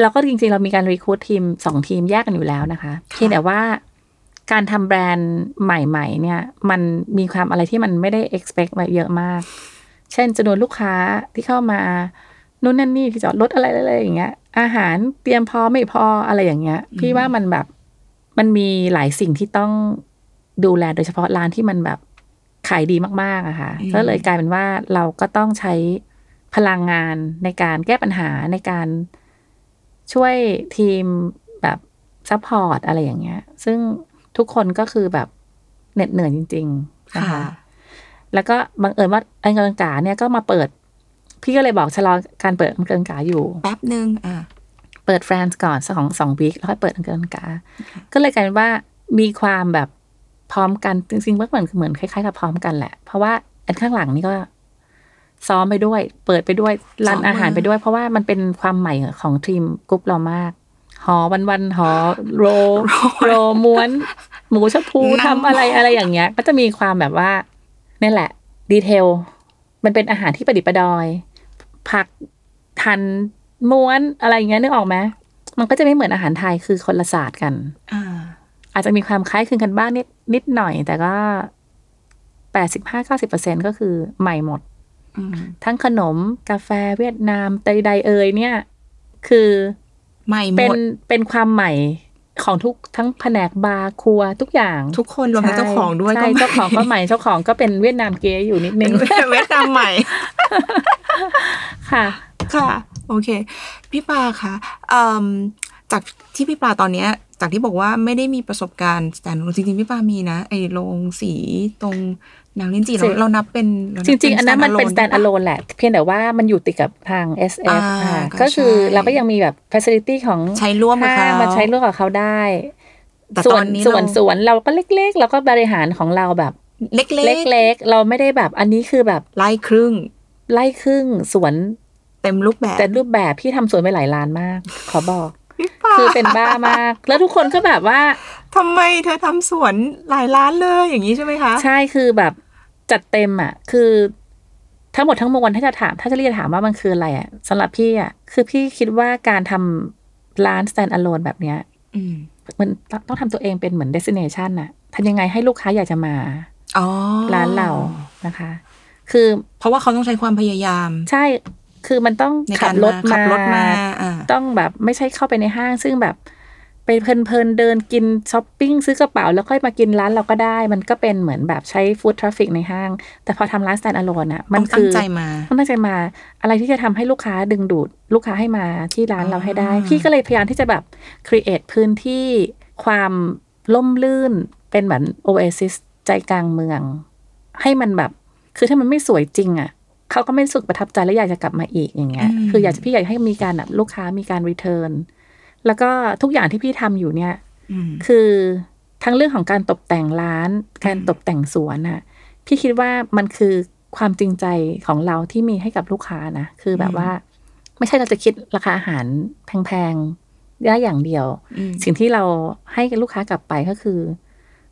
เราก็จริง ๆ เรามีการรีคูดทีมสองทีมแยกกันอยู่แล้วนะคะเพียงแต่ว่าการทำแบรนด์ใหม่ ๆ เนี่ย มันมีความอะไรที่มันไม่ได้ expect มาเยอะมาก เช่นจำนวนลูกค้าที่เข้ามานู่นนั่นนี่ที่จอดรถอะไรอะไรอย่างเงี้ย อาหารเตรียมพอไม่พออะไรอย่างเงี้ย พี่ว่ามันแบบมันมีหลายสิ่งที่ต้องดูแลโดยเฉพาะร้านที่มันแบบขายดีมากๆอะค่ะอืมก็เลยกลายเป็นว่าเราก็ต้องใช้ พลังงานในการแก้ปัญหาในการช่วยทีมแบบ support อะไรอย่างเงี้ย ซึ่งทุกคนก็คือแบบเหน็ดเหนื่อยจริง ๆ นะคะค่ะแล้วก็บังเอิญว่าไอ้อันก๋าเนี่ยก็มาเปิด พี่ก็เลยบอกชะลอการเปิดอันก๋าอยู่ แป๊บหนึ่งอะ เปิด FRAN'S ก่อนสักของสอง week แล้วค่อยเปิดอันก๋า ก็เลยกลายเป็นว่ามีความแบบพร้อมกันจริงๆว่าเหมือนเหมือนคล้ายๆกับพร้อมกันแหละ เพราะว่าอันข้างหลังนี่ก็ ซ้อมไปด้วย เปิดไปด้วยรันอาหารไปด้วย เพราะว่ามันเป็นความใหม่ของทีมกรุ๊ปเรามาก หอวันวันๆหอโรโรม้วน หมูชะพูทำอะไรอะไรอย่างเงี้ย ก็จะมีความแบบว่านี่แหละ ดีเทล มันเป็นอาหารที่ประดิษฐ์ประดอย ผักทันม้วนอะไรอย่างเงี้ยนึกออกไหมมันก็จะไม่เหมือนอาหารไทยคือคนละศาสตร์กันอ่าอาจจะมีความคล้ายคลึงกันบ้างนิดนิดหน่อย แต่ก็แปดสิบห้าเก้าสิบเปอร์เซ็นก็คือใหม่หมดอืม ทั้งขนมกาแฟเวียดนามใดๆเอ่ยเนี่ย คือใหม่หมเป็นดเป็นความใหม่ของทุกทั้งแผนกบาร์ครัวทุกอย่าง ทุกคนรวมทั้งเจ้าของด้วยใช่ก็เจ้าของก็ใหม่เจ้าของก็เป็นเวียดนามเก่าอยู่นิดนึงเวียดนามใหม่ ค่ะ ค่ะ โอเค พี่ปลาคะเอิ่มจากที่พี่ปลาตอนเนี้ย จากที่บอกว่าไม่ได้มีประสบการณ์แต่จริงๆพี่ปลามีนะไอ้โรงสีตรง นางลิ้นจี่เราจริงเรานับเป็นเานับจริง ๆ อันนั้นมันเป็น standalone stand alone แหละ เพียงแต่ว่ามันอยู่ติดกับทาง SF อ่าค่ะก็ก็คือใช่เราก็ยังมีแบบ facility ของใช้ร่วมกับห้างเขามาใช้ร่วมกับเขาได้แต่ส่ตวอนนนี้ส่วนเราสวนเราก็เล็กๆ เราก็บริหารของเราแบบ เล็กเล็กๆเราไม่ได้แบบอันนี้คือแบบไล่ครึ่ง ไล่ครึ่งสวนเต็มรูปแบบแต่รูปแบบพี่ทำสวนไปหลายล้านมาก ขอบอกพี่ปาคือเป็นบ้ามาก แล้วทุกคนก็แบบว่าทำไมเธอทำสวนหลายล้านเลยอย่างนี้ใช่ไหมคะ ใช่คือแบบ จัดเต็มอะ คือทั้งหมดทั้งมวลถ้าจะถาม ถ้าจะเรียกถามว่ามันคืออะไรอะสำหรับพี่อะคือพี่คิดว่าการทำร้าน stand alone แบบเนี้ยอืมมันต้องทำตัวเองเป็นเหมือน destination น่ะทำยังไงให้ลูกค้าอยากจะมาอ๋อร้านเรานะคะ คือ เพราะว่าเขาต้องใช้ความพยายาม ใช่คือมันต้องในขักาบรรถขัมาบรถมาอ่าต้องแบบไม่ใช่เข้าไปในห้าง ซึ่งแบบ ไปเพลินๆเดินกินช้อปปิ้งซื้อกระเป๋า แล้วค่อยมากินร้านเราก็ได้ มันก็เป็นเหมือนแบบใช้ foot traffic ในห้าง แต่พอทำร้าน stand alone อะ มันต้องคือตั้งใจมาต้องตั้งใจมา อะไรที่จะทำให้ลูกค้าดึงดูดลูกค้าให้มาที่ร้านเราให้ได้อ่าพี่ก็เลยพยายามที่จะแบบ create พื้นที่ความร่มรื่นเป็นเหมือน oasis ใจกลางเมือง ให้มันแบบ คือถ้ามันไม่สวยจริงอะเขาก็ไม่รู้สึกประทับใจและอยากจะกลับมาอีกอย่างเงี้ยอืมคืออยากจะพี่อยากให้มีการแบบลูกค้ามีการ return แล้วก็ทุกอย่างที่พี่ทำอยู่เนี่ยอืมคือทั้งเรื่องของการตกแต่งร้าน การตกแต่งสวนน่ะพี่คิดว่ามันคือความจริงใจของเราที่มีให้กับลูกค้านะคือแบบว่า ไม่ใช่เราจะคิดราคาอาหารแพงๆได้อย่างเดียวอืมสิ่งที่เราให้กับลูกค้ากลับไปก็คือ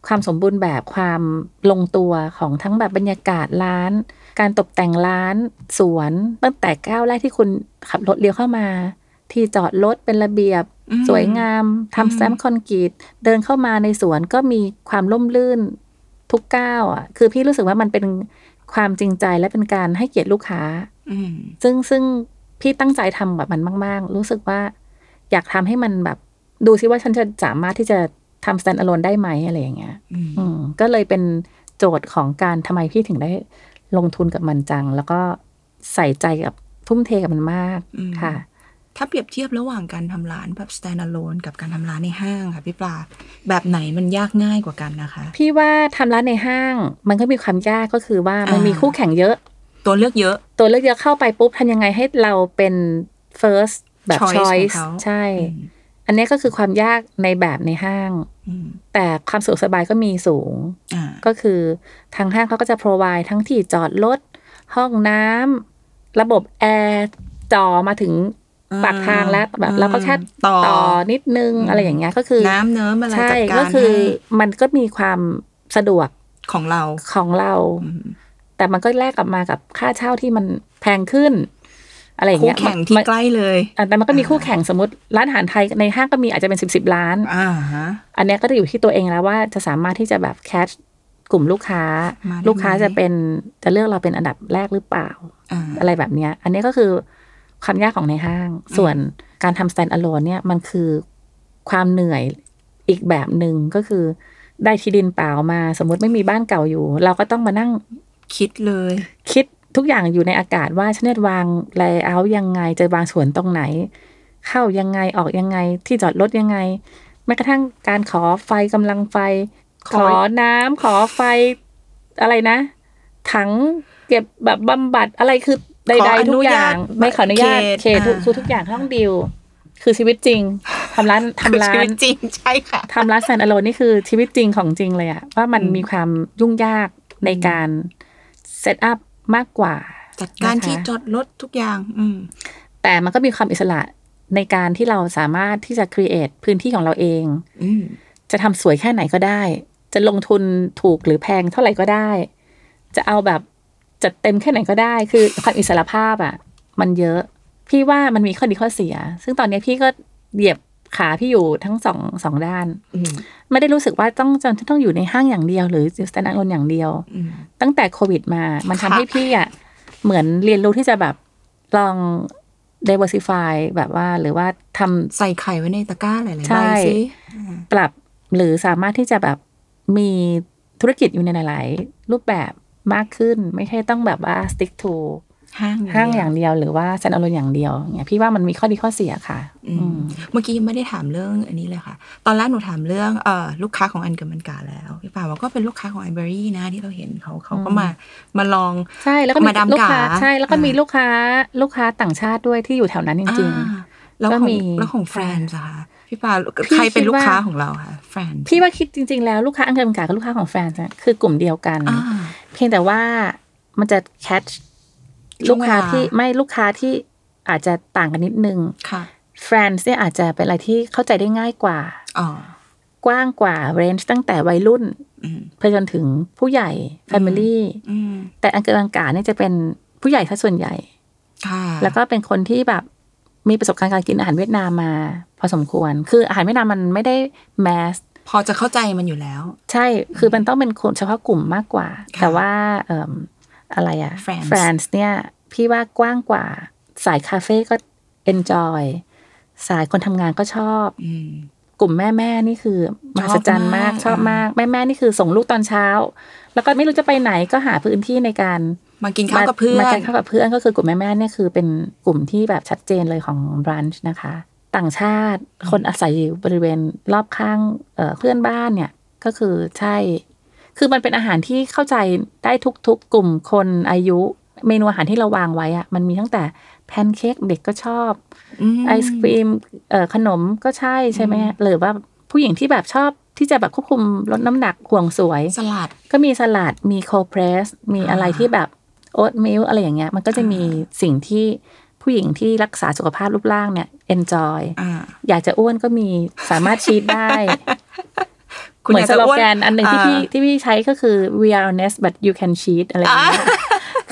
ความสมบูรณ์แบบความลงตัวของทั้งแบบบรรยากาศร้าน การตกแต่งร้านสวน ตั้งแต่ก้าวแรกที่คุณขับรถเลี้ยวเข้ามา ที่จอดรถเป็นระเบียบอืม สวยงามอืมทำแซมคอนกรีตเดินเข้ามาในสวนก็มีความร่มรื่นทุกก้าวอะ คือพี่รู้สึกว่ามันเป็นความจริงใจและเป็นการให้เกียรติลูกค้าอืมซึ่งซึ่งพี่ตั้งใจทำแบบมันมาก ๆ รู้สึกว่า อยากทำให้มันแบบ ดูซิว่าฉันจะสามารถที่จะทำ stand alone ได้ไหมอะไรอย่างเงี้ยอืมอืมก็เลยเป็นโจทย์ของการทำไมพี่ถึงได้ลงทุนกับมันจัง แล้วก็ใส่ใจกับทุ่มเทกับมันมากค่ะ ถ้าเปรียบเทียบระหว่างการทำร้านแบบ stand alone กับการทำร้านในห้างค่ะพี่ปลา แบบไหนมันยากง่ายกว่ากันนะคะ พี่ว่าทำร้านในห้างมันก็มีความยากก็คือว่ามันอ่ามีมีคู่แข่งเยอะ ตัวเลือกเยอะ ตัวเลือกเยอะเข้าไปปุ๊บทำยังไงให้เราเป็น first แบบ Choice ของ choice เขาใช่อืมอันนี้ก็คือความยากในแบบในห้างอืมแต่ความสะดวกสบายก็มีสูงอ่าก็คือทางห้างเขาก็จะ provide ทั้งที่จอดรถห้องน้ำระบบแอร์จ่อมาถึง ปากทางแล้วแบบเราก็แค่ต่อต่อนิดนึงอะไรอย่างเงี้ยก็คือ น้ำเนิ้มอะไรใช่จัดการก็คือให้มันก็มีความสะดวกของเราของเราอืมแต่มันก็แลกกลับมากับค่าเช่าที่มันแพงขึ้น อะไรอย่างคู่เงี้ยแข่งที่มันใกล้เลยอะแต่มันก็มีคู่แข่งสมมติร้านอาหารไทยในห้างก็มีอาจจะเป็นสิบสิบล้านอ่าฮะอันเนี้ยก็จะอยู่ที่ตัวเองแล้วว่าจะสามารถที่จะแบบแคชกลุ่มลูกค้ามาได้ลูกค้าไหมจะเป็นจะเลือกเราเป็นอันดับแรกหรือเปล่าอ่าอะไรแบบเนี้ย อันนี้ก็คือ ความยากของในห้าง ส่วนการทำ stand alone เนี่ยมันคือความเหนื่อยอีกแบบหนึ่งก็คือ ได้ที่ดินเปล่ามา สมมุติไม่มีบ้านเก่าอยู่ เราก็ต้องมานั่งคิดเลย คิดทุกอย่างอยู่ในอากาศว่าฉันจะวางไลเอายังไงจะวางสวนตรงไหน เข้ายังไงออกยังไงที่จอดรถยังไงแม้กระทั่งการขอไฟกำลังไฟขขออน้ำขอไฟอะไรนะ ถังเก็บแบบบำบัดอะไรคือ ใดๆทุกอย่าง ไม่ขออนุญาตเขตทุกทุกอย่างต้องดิวคือชีวิตจริงทำร้านคือทำร้าชีวินตจริงใช่ค่ะทำร้านแซนอโลนี่คือชีวิตจริงของจริงเลยอะว่ามันอืมมีความยุ่งยากในการเซตอัพมากกว่า จัดการนะคะที่จอดรถทุกอย่าง อืมแต่มันก็มีความอิสระในการที่เราสามารถที่จะ create พื้นที่ของเราเองอืมจะทำสวยแค่ไหนก็ได้ จะลงทุนถูกหรือแพงเท่าไหร่ก็ได้ จะเอาแบบ จัดเต็มแค่ไหนก็ได้ คือความอิสระภาพอะ่ะ มันเยอะ พี่ว่ามันมีข้อดีข้อเสีย ซึ่งตอนนี้พี่ก็เหยียบขาพี่อยู่ทั้งสองสองด้านอืมไม่ได้รู้สึกว่าต้องจะต้องอยู่ในห้างอย่างเดียว หรือ stand alone อย่างเดียวอืมตั้งแต่โควิดมา มันทำค่ะให้พี่อะเหมือนเรียนรู้ที่จะแบบลอง diversify แบบว่าหรือว่าทำใส่ไข่ไว้ในตะกร้าหลายๆใช่ใบสิปรับหรือสามารถที่จะแบบมีธุรกิจอยู่ในหลาย ๆ รูปแบบ มากขึ้น ไม่ใช่ต้องแบบว่า stick to ห้างห้างอย่างเดียวหรือว่าแซนด์อ l ล e อย่างเดียวเนี่ยพี่ว่ามันมีข้อดีข้อเสียค่ะอือืมมเมื่อกี้ยังไม่ได้ถามเรื่องอันนี้เลยค่ะ ตอนแรกหนูถามเรื่องเอ่อลูกค้าของอันเกิมอันก๋าแล้วพี่ปลาบอกก็เป็นลูกค้าของ iberry นะที่เราเห็นเขาเขาก็มามาลองใช่แล้วก็มีมาดามลูกค้ากาใช่แล้วก็อ่ามีมีลูกค้าลูกค้าต่างชาติด้วยที่อยู่แถวนั้นจริงอ่าแล้วก็ของมีแล้วของ FRAN'S อะคะ พี่ปลาพี่คิดว่าใครเป็นลูกค้าของเราคะ FRAN'S FRAN'S พี่ว่าคิดจริง ๆ แล้วลูกค้าอันก๋ากับลูกค้าของ FRAN'S คือกลุ่มเดียวกันอ่าเพียงแต่ว่ามันจะ catch ช่ลูวงกเวลาค้าที่ไม่ลูกค้าที่อาจจะต่างกันนิดนึงค่ะแฟนซ์เนี่ยอาจจะเป็นอะไรที่เข้าใจได้ง่ายกว่าอ๋อกว้างกว่าเรนจ์ตั้งแต่วัยรุ่นอืมไปจนถึงผู้ใหญ่ Family อืมแต่อังกฤษอังกาเนี่ยจะเป็นผู้ใหญ่ซะส่วนใหญ่ค่ะแล้วก็เป็นคนที่แบบ มีประสบการณ์การกินอาหารเวียดนามมา พอสมควร คืออาหารเวียดนามมันไม่ได้แมสพอจะเข้าใจมันอยู่แล้ว ใช่ คือมันต้องเป็นคนเฉพาะกลุ่มมากกว่าค่ะแต่ว่าเอ่มอะไรอะ France ฟรานซ์เนี่ย พี่ว่ากว้างกว่า สายคาเฟ่ก็ enjoy สายคนทำงานก็ชอบอืมกลุ่มแม่แม่ๆนี่คือมหัศจรรย์มากชชออบบมามากกแม่แม่ๆนี่คือส่งลูกตอนเช้า แล้วก็ไม่รู้จะไปไหนก็หาพื้นที่ในการ มากินข้าวกับเพื่อนมากินข้าวกับเพื่อนก็คือกลุ่มแม่แม่ๆเนี่ยคือเป็นกลุ่มที่แบบชัดเจนเลยของ brunch นะคะ ต่างชาติคนอาศัยอยู่บริเวณรอบข้างเอ่อเพื่อนบ้านเนี่ยก็คือใช่ คือมันเป็นอาหารที่เข้าใจได้ทุกๆ กลุ่มคนอายุ เมนูอาหารที่เราวางไว้อะมันมีตั้งแต่แพนเค้กเด็กก็ชอบไอศกรีมเอ่อขนมก็ใช่ใช่ไหมหรือว่าผู้หญิงที่แบบชอบที่จะแบบควบคุมลดน้ำหนักห่วงสวย สลัด ก็มีสลัด มี cold press มีอะไรที่แบบ oatmeal อะไรอย่างเงี้ย มันก็จะมีสิ่งที่ผู้หญิงที่รักษาสุขภาพรูปร่างเนี่ย enjoy อ่าอยากจะอ้วนก็มีสามารถชีตได้คุณเหมือนยากสจะโลอ้วนแกนอันหนึ่งที่อ่าพี่ที่พี่ใช้ก็คือ we are honest but you can cheat อะไรอย่างเงี้ย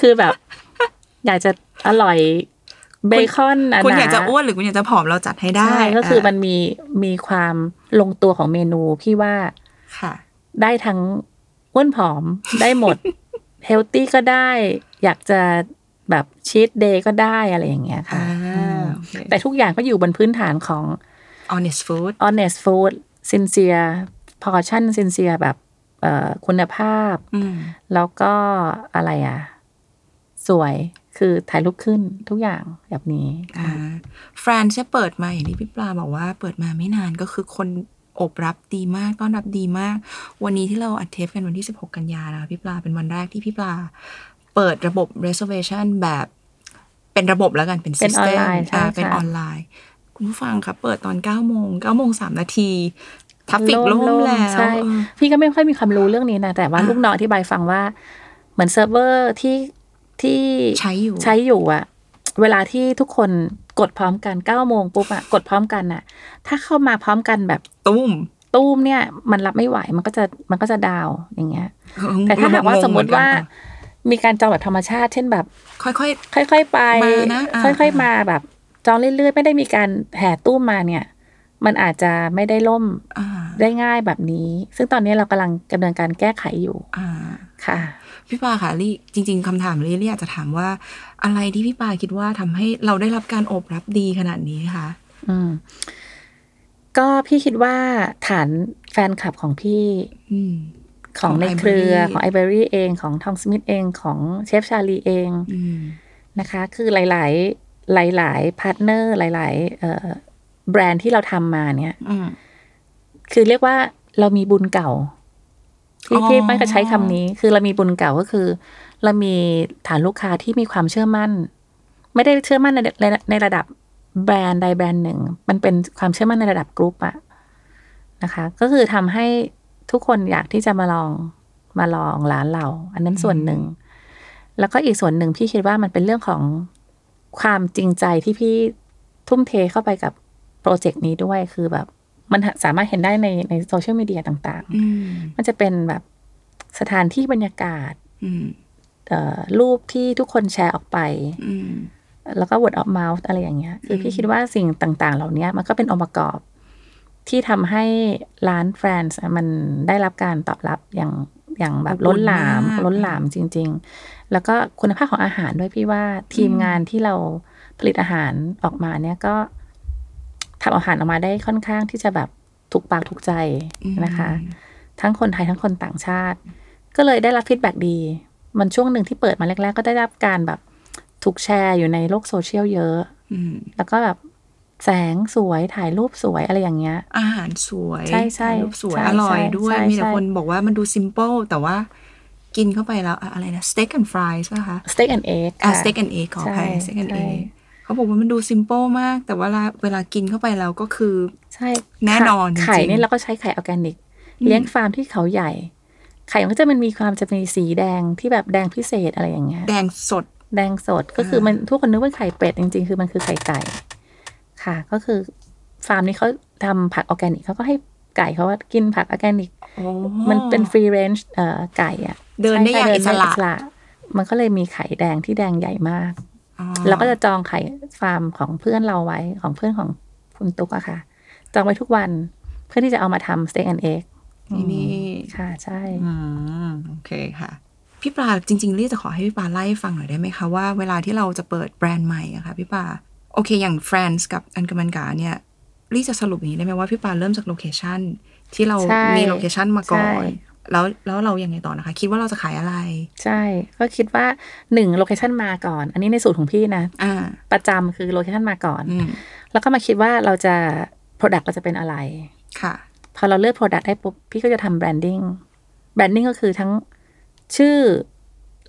คือแบบ อยากจะอร่อยเบคอนหนาๆคุณอยากจะอ้วนหรือคุณอยากจะผอมเราจัดให้ได้ใช่ก็คือมันมีมีความลงตัวของเมนูพี่ว่าค่ะ ได้ทั้งอ้วนผอมได้หมด เฮลตี้ก็ได้ อยากจะแบบ cheat day ก็ได้อะไรอย่างเงี้ยค่ะอ่าอืมโอเคแต่ทุกอย่างก็อยู่บนพื้นฐานของ honest food honest food sincere portion sincere แบบเอ่อคุณภาพอืมแล้วก็อะไรอะ สวยคือถ่ายรูปขึ้นทุกอย่างแบบนี้อ่า FRAN'S เนี่ยเปิดมาอย่างที่พี่ปลาบอกว่าเปิดมาไม่นานก็คือคน ตอบรับดีมากต้อนรับดีมาก วันนี้ที่เราอัดเทปกันวันที่ 16 กันยานะพี่ปลาเป็นวันแรกที่พี่ปลา เปิดระบบ reservation แบบเป็นระบบแล้วกันเป็น system ออนไลน์เป็นออนไลน์ คุณผู้ฟังครับเปิดตอน9โมง9โมง3นาที traffic ล่มแล้วใช่พี่ก็ไม่ค่อยมีความรู้เรื่องนี้นะ แต่ว่าลูกน้องอธิบายฟังว่า เหมือนเซิร์ฟเวอร์ที่ที่ใช้อยู่ใช้อยู่อะเวลาที่ทุกคน กดพร้อมกันเก้าโมงปุ๊บอะกดพร้อมกันอะถ้าเข้ามาพร้อมกันแบบตุ้มตู้มเนี่ย มันรับไม่ไหวมันก็จะมันก็จะดาวน์อย่างเงี้ย แต่ถ้าหากว่าสมมติว่า มีการจองแบบธรรมชาติ เช่นแบบ ค่อยค่อยๆไปมานะอ่าค่อยๆมาแบบ จองเรื่อยๆ ไม่ได้มีการแห่ตู้มมาเนี่ย มันอาจจะไม่ได้ล่มๆอ่าได้ง่ายแบบนี้ ซึ่งตอนนี้เรากำลังดำเนินการแก้ไขอยู่อ่าค่ะ พี่ปาค่ะลี่จริง ๆคำถามลี่ลี่อยากจะถามว่า อะไรที่พี่ปาคิดว่าทำให้เราได้รับการอบรับดีขนาดนี้คะอืมก็พี่คิดว่าฐานแฟนคลับของพี่อืมของของในเครือ iberry ของ iberry เองของทองสมิธเองของเชฟชาลีเองอืมนะคะ คือหลาย ๆ หลาย ๆ partner หลายๆเอ่อแบรนด์ที่เราทำมาเนี่ยอืมคือเรียกว่าเรามีบุญเก่า ที่อ๋อที่ไม่ก็ใช้คำนี้ คือเรามีบุญเก่าก็คือเรามีฐานลูกค้าที่มีความเชื่อมั่น ไม่ได้เชื่อมั่นในในในระดับแบรนด์ใดแบรนด์หนึ่ง มันเป็นความเชื่อมั่นในระดับกรุ๊ปอะนะคะ ก็คือทำให้ทุกคนอยากที่จะมาลองมาลองร้านเรา อันนั้นส่วนหนึ่ง แล้วก็อีกส่วนหนึ่งพี่คิดว่ามันเป็นเรื่องของความจริงใจที่พี่ทุ่มเทเข้าไปกับโปรเจกต์นี้ด้วยคือแบบ มันสามารถเห็นได้ในในโซเชียลมีเดียต่างอืมๆมันจะเป็นแบบสถานที่บรรยากาศอืมเอ่อรูปที่ทุกคนแชร์ออกไปอืมแล้วก็ word of mouth อะไรอย่างเงี้ยคือพี่คิดว่าสิ่งต่างๆ เหล่านี้มันก็เป็นองค์ประกอบที่ทำให้ร้านแฟรนซ์มันได้รับการตอบรับอย่างอย่างแบบล้นหลามอบอุ่นมากล้นหลามจริง ๆ แล้วก็คุณภาพของอาหารด้วยพี่ว่าทีมงานที่เราผลิตอาหารออกมาเนี่ยก็ ทำอาหารออกมาได้ค่อนข้างที่จะแบบถูกปากถูกใจนะคะ ทั้งคนไทยทั้งคนต่างชาติ ก็เลยได้รับ feedback ดี มันช่วงหนึ่งที่เปิดมาแรก ๆ ก็ได้รับการแบบถูกแชร์อยู่ในโลกโซเชียลเยอะอืมแล้วก็แบบแสงสวยถ่ายรูปสวยอะไรอย่างเงี้ย อาหารสวยใช่ใช่ถ่ายรูปสวยใช่อร่อยด้วยใช่มีแต่ใช่คนบอกว่ามันดูซิมเ l ิลแต่ว่ากินเข้าไปแล้วอะอะไรนะ steak and fries ใช่ไหมคะ steak and egg อะ steak and egg ขออภัยใช่ steak and egg ใช่ เขาบอกว่ามันดูซิมเ l ิลมาก แต่ว่าเวลาเวลากินเข้าไปแล้วก็คือ ใช่แน่นอนจริงๆไข่เนี่ยเราก็ใช้ไข่ออร์แกนิก เลี้ยงฟาร์มที่เขาใหญ่ ไข่มันก็จะมันมีความจะมีสีแดงที่แบบแดงพิเศษอะไรอย่างเงี้ยแดงสด แดงสดก็คือมันทุกคนนึกว่าไข่เป็ดจริงๆ คือมันคือไข่ไก่ ค่ะ ก็คือฟาร์มนี้เขาทำผักออร์แกนิกเขาก็ให้ไก่เขาว่ากินผักออร์แกนิกมันเป็น free range เอ่อไก่อะเดินได้อย่างใช่อิสระเดินได้มันก็เลยมีไข่แดงที่แดงใหญ่มากอ๋อ เราก็จะจองไข่ฟาร์มของเพื่อนเราไว้ของเพื่อนของคุณตุ๊กอะค่ะ จองไว้ทุกวันเพื่อที่จะเอามาทำ steak and egg ที่นี่ค่ะใช่อืมโอเคค่ะพี่ปลาจริงๆลี่จะขอให้พี่ปลาไล่ให้ฟังหน่อยได้ไหมคะว่าเวลาที่เราจะเปิดแบรนด์ใหม่อะค่ะพี่ปลาโอเค อย่าง France กับอันกามันกาเนี่ยลี่จะสรุปอย่างนี้ได้ไหมว่าพี่ปลาเริ่มจาก location ที่เราใช่มี location มาก่อนใช่ แล้วแล้วเรายังไงต่อนะคะ คิดว่าเราจะขายอะไร ใช่ ก็คิดว่าหนึ่ง location มาก่อน อันนี้ในสูตรของพี่นะอ่าประจำคือ location มาก่อนอืมแล้วก็มาคิดว่าเราจะ Product เราจะเป็นอะไรค่ะ พอเราเลือก Product ได้ปุ๊บ พี่ก็จะทำ branding branding ก็คือทั้งชื่อ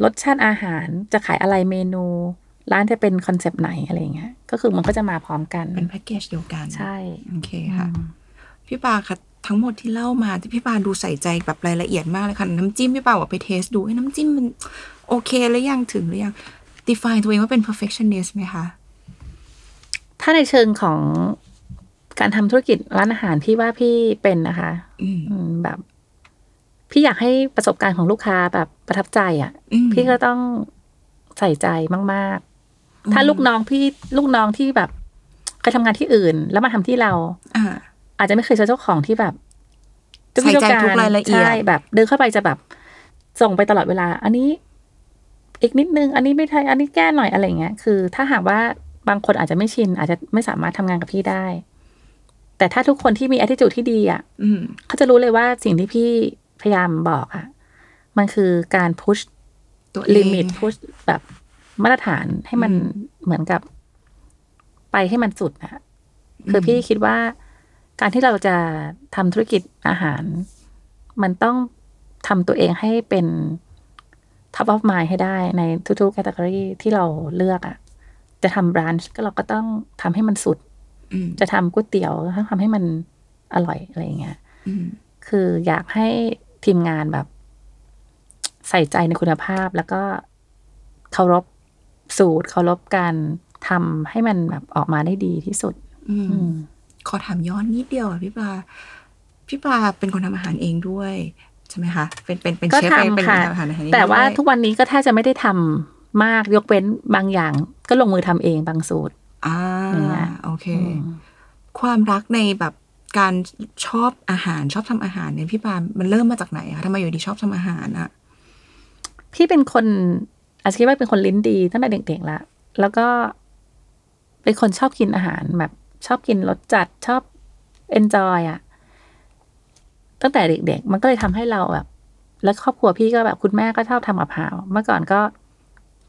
รสชาติอาหารจะขายอะไรเมนู ร้านจะเป็นคอนเซปต์ไหนอะไรอย่างเงี้ยก็คือมันก็จะมาพร้อมกันเป็นแพ็กเกจเดียวกัน ใช่ โอเคค่ะ พี่ปลาคะ ทั้งหมดที่เล่ามาที่พี่ปลาดูใส่ใจแบบรายละเอียดมากเลยค่ะ น้ำจิ้มพี่ปลาบอกไป taste ดูให้ยน้ำจิ้มมันโอเคหรือยังถึงหรือยัง define ตัวเองว่าเป็น perfectionist ไหมคะ ถ้าในเชิงของการทำธุรกิจร้านอาหารพี่ว่าพี่เป็นนะคะอืมอืมแบบ พี่อยากให้ประสบการณ์ของลูกค้าแบบประทับใจอะ่ะอืมพี่ก็ต้องใส่ใจมาก ๆ ถ้าลูกน้องพี่ลูกน้องที่แบบเคยทำงานที่อื่น แล้วมาทำที่เรา อ่าอาจจะไม่เคยเจอเจ้าของที่แบบใส่ใจทุกรายละเอียดใช่แบบ เดินเข้าไปจะแบบ ส่งไปตลอดเวลา อันนี้ อีกนิดนึง อันนี้ไม่ใช่อันนี้แก้หน่อยอะไรอย่างเงี้ย คือ ถ้าหากว่าบางคนอาจจะไม่ชิน อาจจะไม่สามารถทำงานกับพี่ได้ แต่ถ้าทุกคนที่มี attitude ที่ดีอะอืมเขาจะรู้เลยว่าสิ่งที่พี่พยายามบอกอะมันคือการพุชตัวเองลิมิตพุชแบบมาตรฐานให้มันเหมือนกับ ไปให้มันสุดอะคือพี่คิดว่า การที่เราจะทำธุรกิจอาหาร มันต้องทำตัวเองให้เป็น top of mind ให้ได้ในทุกๆ category ที่เราเลือกอะจะทำบรันช์ก็เราก็ต้องทำให้มันสุดอืมจะทำก๋วยเตี๋ยวต้องทำให้มันอร่อยอะไรอย่างเงี้ยอืมคืออยากให้ทีมงานแบบ ใส่ใจในคุณภาพแล้วก็เคารพสูตรเคารพการทำให้มันแบบออกมาได้ดีที่สุด อืมอืม ขอถามย้อนนิดเดียวอะพี่ปาพี่ปาเป็นคนทำอาหารเองด้วยใช่ไหมคะเป็นเป็นเป็นก็เชฟเองเป็นทำค่ะอาหารอาหารเองแต่ว่าด้วยทุกวันนี้ก็แทบจะไม่ได้ทำมากยกเว้นบางอย่าง ก็ลงมือทำเองบางสูตรอ่าอย่างเงี้ยโอเคอืมความรักในแบบการชอบอาหารชอบทำอาหารเนี่ยพี่ปามันเริ่มมาจากไหนคะทำไมอยู่ดีชอบทำอาหารอะพี่เป็นคนอาจจะคิดว่าเป็นคนลิ้นดีตั้งแต่เด็กๆละแล้วก็เป็นคนชอบกินอาหารแบบ ชอบกินรสจัดชอบเอนจอยอะตั้งแต่เด็กๆ มันก็เลยทำให้เราแบบ แล้วครอบครัวพี่ก็แบบคุณแม่ก็ชอบทำกับข้าว เมื่อก่อนก็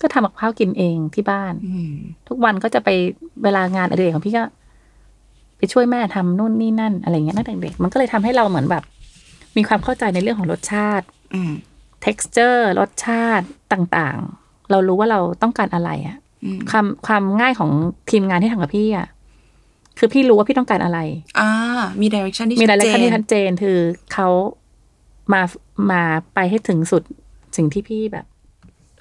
ก็ทำกับข้าวกินเองที่บ้านอืมทุกวันก็จะไปเวลางานอดิเรกของพี่ก็ ไปช่วยแม่ทำนู่นนี่นั่น อะไรเงี้ยตั้งแต่เด็กมันก็เลยทำให้เราเหมือนแบบ มีความเข้าใจในเรื่องของรสชาติ อืม texture รสชาติต่างๆ เรารู้ว่าเราต้องการอะไรอะอืมความความง่ายของทีมงานที่ทำกับพี่อะ คือพี่รู้ว่าพี่ต้องการอะไร อ่า มีดิเรกชันที่มีชัรายดละเจเอียดนที่ชัดเจนคือเขามามาไปให้ถึงสุดสิ่งที่พี่แบบ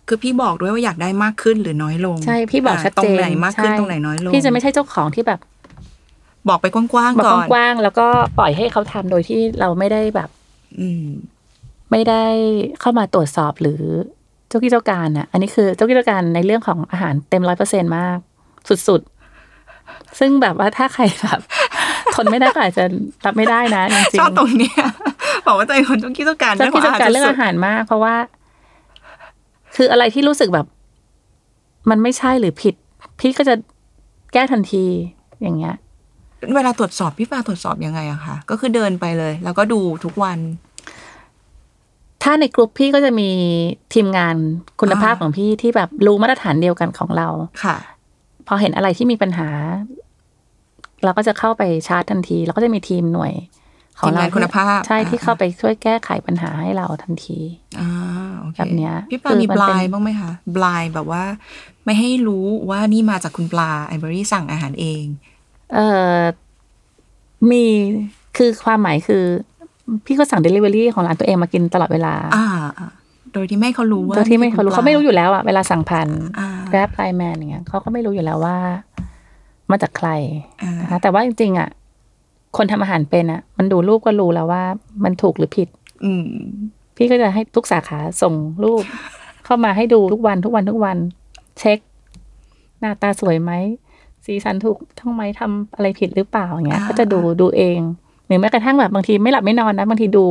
คือพี่บอกด้วยว่าอยากได้มากขึ้นหรือน้อยลง ใช่ พี่บอกาชัดตรเจงนไหนมากขึ้นใช่ตรงไหนน้อยลง พี่จะไม่ใช่เจ้าของที่แบบ บอกไปกว้างบอๆก่อนกกว้างๆแล้วก็ปล่อยให้เขาทำโดยที่เราไม่ได้แบบ อืม ไม่ได้เข้ามาตรวจสอบหรือเจ้ากี้เจ้าการน่ะ อันนี้คือเจ้ากี้เจ้าการในเรื่องของอาหารเต็มร้อยเปอร์เซ็นมาก สุดๆ ซึ่งแบบว่าถ้าใครแบบทนไม่ได้ก็อาจจะรับไม่ได้นะจริงชอบตรงเนี้ยบอกว่าตัวเองคนต้องคิดต้องการๆเจ้ากี้เจ้าการเรื่องสุดอาหารมาก เพราะว่า คืออะไรที่รู้สึกแบบ มันไม่ใช่หรือผิด พี่ก็จะแก้ทันทีอย่างเงี้ย เวลาตรวจสอบพี่ปาตรวจสอบยังไงอะคะก็คือเดินไปเลย แล้วก็ดูทุกวัน ถ้าในกลุ่มพี่ก็จะมีทีมงานคุณภาพอ่าของพี่ที่แบบรู้มาตรฐานเดียวกันของเราค่ะ พอเห็นอะไรที่มีปัญหา เราก็จะเข้าไปชาร์จทันทีเราก็จะมีทีมหน่วย ของทีมเรางานคุณภาพ ใช่ที่อ่าเข้าไปช่วยแก้ไขปัญหาให้เราทันทีอ่าโอเคแบบเนี้ยพี่ปลาคือมีมันบเป็นลายบ้างไหมคะบลายแบบว่า ไม่ให้รู้ว่านี่มาจากคุณปลาไอเบอรี่สั่งอาหารเอง เออมีคือความหมายคือ พี่ก็สั่ง Delivery ของร้านตัวเองมากินตลอดเวลา อ่าอ่า โดยที่ไม่ให้เขารู้ว่าโดยที่ไม่นี่เขาคือรู้คุณปลเขาไม่รู้อยู่แล้วอะเวลาสั่งผ่านอ่า Grab Line Man อย่างเงี้ยเขาก็ไม่รู้อยู่แล้วว่า มาจากใครอ่านะคะแต่ว่าจริงๆอะคนทำอาหารเป็นอะมันดูรูปก็รู้แล้วว่า มันถูกหรือผิด อืมพี่ก็จะให้ทุกสาขาส่งรูป เข้ามาให้ดูทุกวันทุกวันทุกวัน เช็ค หน้าตาสวยไหมสีสันถูกทั้งไหมทำอะไรผิดหรือเปล่าอย่างเงี้ยอ่าก็จะดูดูเองหรือแม้กระทั่งแบบบางทีไม่หลับไม่นอนนะบางทีดู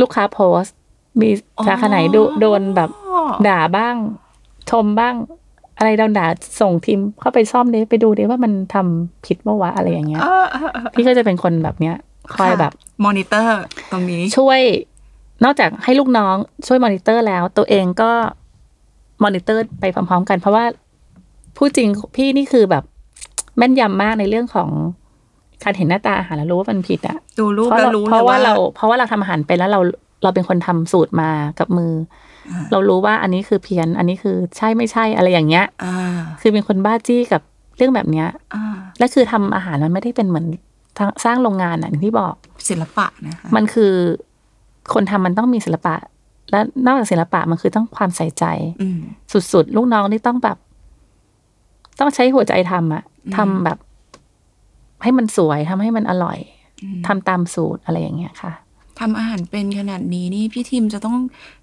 ลูกค้าโพสต์ มีสาขาไหนดูโดนแบบอ๋อด่าบ้าง ชมบ้าง อะไรโดนด่าส่งทีมเข้าไปซ่อมดิไปดูดิว่ามันทำผิดเมื่อวะอะไรอย่างเงี้ยอ่าอ่าอ่าพี่ก็จะเป็นคนแบบเนี้ยคอยแบบมอนิเตอร์ตรงนี้ช่วย นอกจากให้ลูกน้องช่วยมอนิเตอร์แล้ว ตัวเองก็มอนิเตอร์ไปพร้อมๆกัน เพราะว่าพูดจริงพี่นี่คือแบบแม่นยำมากในเรื่องของการเห็นหน้าตาอาหารแล้วรู้ว่ามันผิดอะดูรูปเพราะแล้วเรารู้เพเลยราะว่าว่าเรา เพราะว่าเราทำอาหารเป็นแล้วเรา เราเป็นคนทำสูตรมากับมืออาเรารู้ว่าอันนี้คือเพี้ยน อันนี้คือใช่ไม่ใช่อะไรอย่างเงี้ยอ่าคือเป็นคนบ้าจี้กับเรื่องแบบเนี้ยอ่าและคือทำอาหารมันไม่ได้เป็นเหมือนทางสร้างโรงงานอะอย่างที่บอกศิลปะนะคะมันคือคนทำมันต้องมีศิลปะ และนอกจากศิลปะมันคือต้องความใส่ใจอืมสุดๆ ลูกน้องนี่ต้องแบบ ต้องใช้หัวใจทำอะอืมทำแบบ ให้มันสวยทำให้มันอร่อยอืมทำตามสูตรอะไรอย่างเงี้ยค่ะ ทำอาหารเป็นขนาดนี้นี่พี่ทีมจะต้อง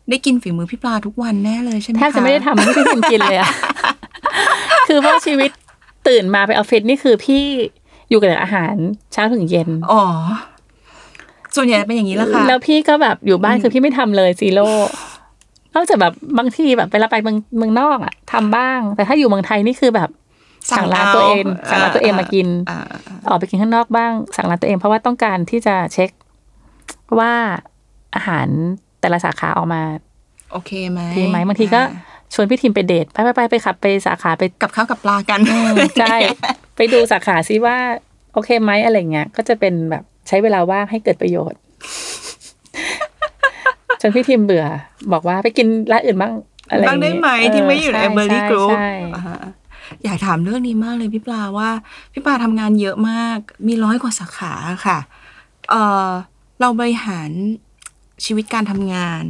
ได้กินฝีมือพี่ปลาทุกวันแน่เลยใช่ไหมแทบจะไม่ได้ทำให้พี่พิมกินเลยอะคือเพราะชีวิตตื่นมาไปออฟฟิศนี่คือพี่อยู่กับแต่อาหารเช้าถึงเย็น อ๋อ ส่วนใหญ่เป็นอย่างนี้แหละค่ะ แล้วพี่ก็แบบอยู่บ้านคือพี่ไม่ทำเลยซีโร่นอกจากแบบบางทีแบบเวลาไปเมืองเมืองนอกอะทำบ้าง แต่ถ้าอยู่เมืองไทยนี่คือแบบสั่งร้านตัวเอง สั่งร้านตัวเองมากินอ่าออกไปกินข้างนอกบ้าง สั่งร้านตัวเองเพราะว่าต้องการที่จะเช็ค ว่าอาหารแต่ละสาขาออกมา โอเคไหมดีไหมบางทีก็อ่ชวนพี่ทีมไปเดทไปไปไปไปขับไปสาขาไปกับข้าวกับปลากันใช่ไปดูสาขาซิว่า โอเคไหมอะไรเงี้ยก็จะเป็นแบบใช้เวลาว่างให้เกิดประโยชน์จนพี่ทีมเบื่อ บอกว่าไปกินร้านอื่นบ้างอะไรบ้างได้เงี้ยไหมที่ไม่อยู่ในใช่เบอร์รี่ใช่กรุ๊ปใช่อยากถามเรื่องนี้มากเลยพี่ปลาว่า พี่ปลาทำงานเยอะมาก มีร้อยกว่าสาขาค่ะ เออ เราบริหารชีวิตการทำงาน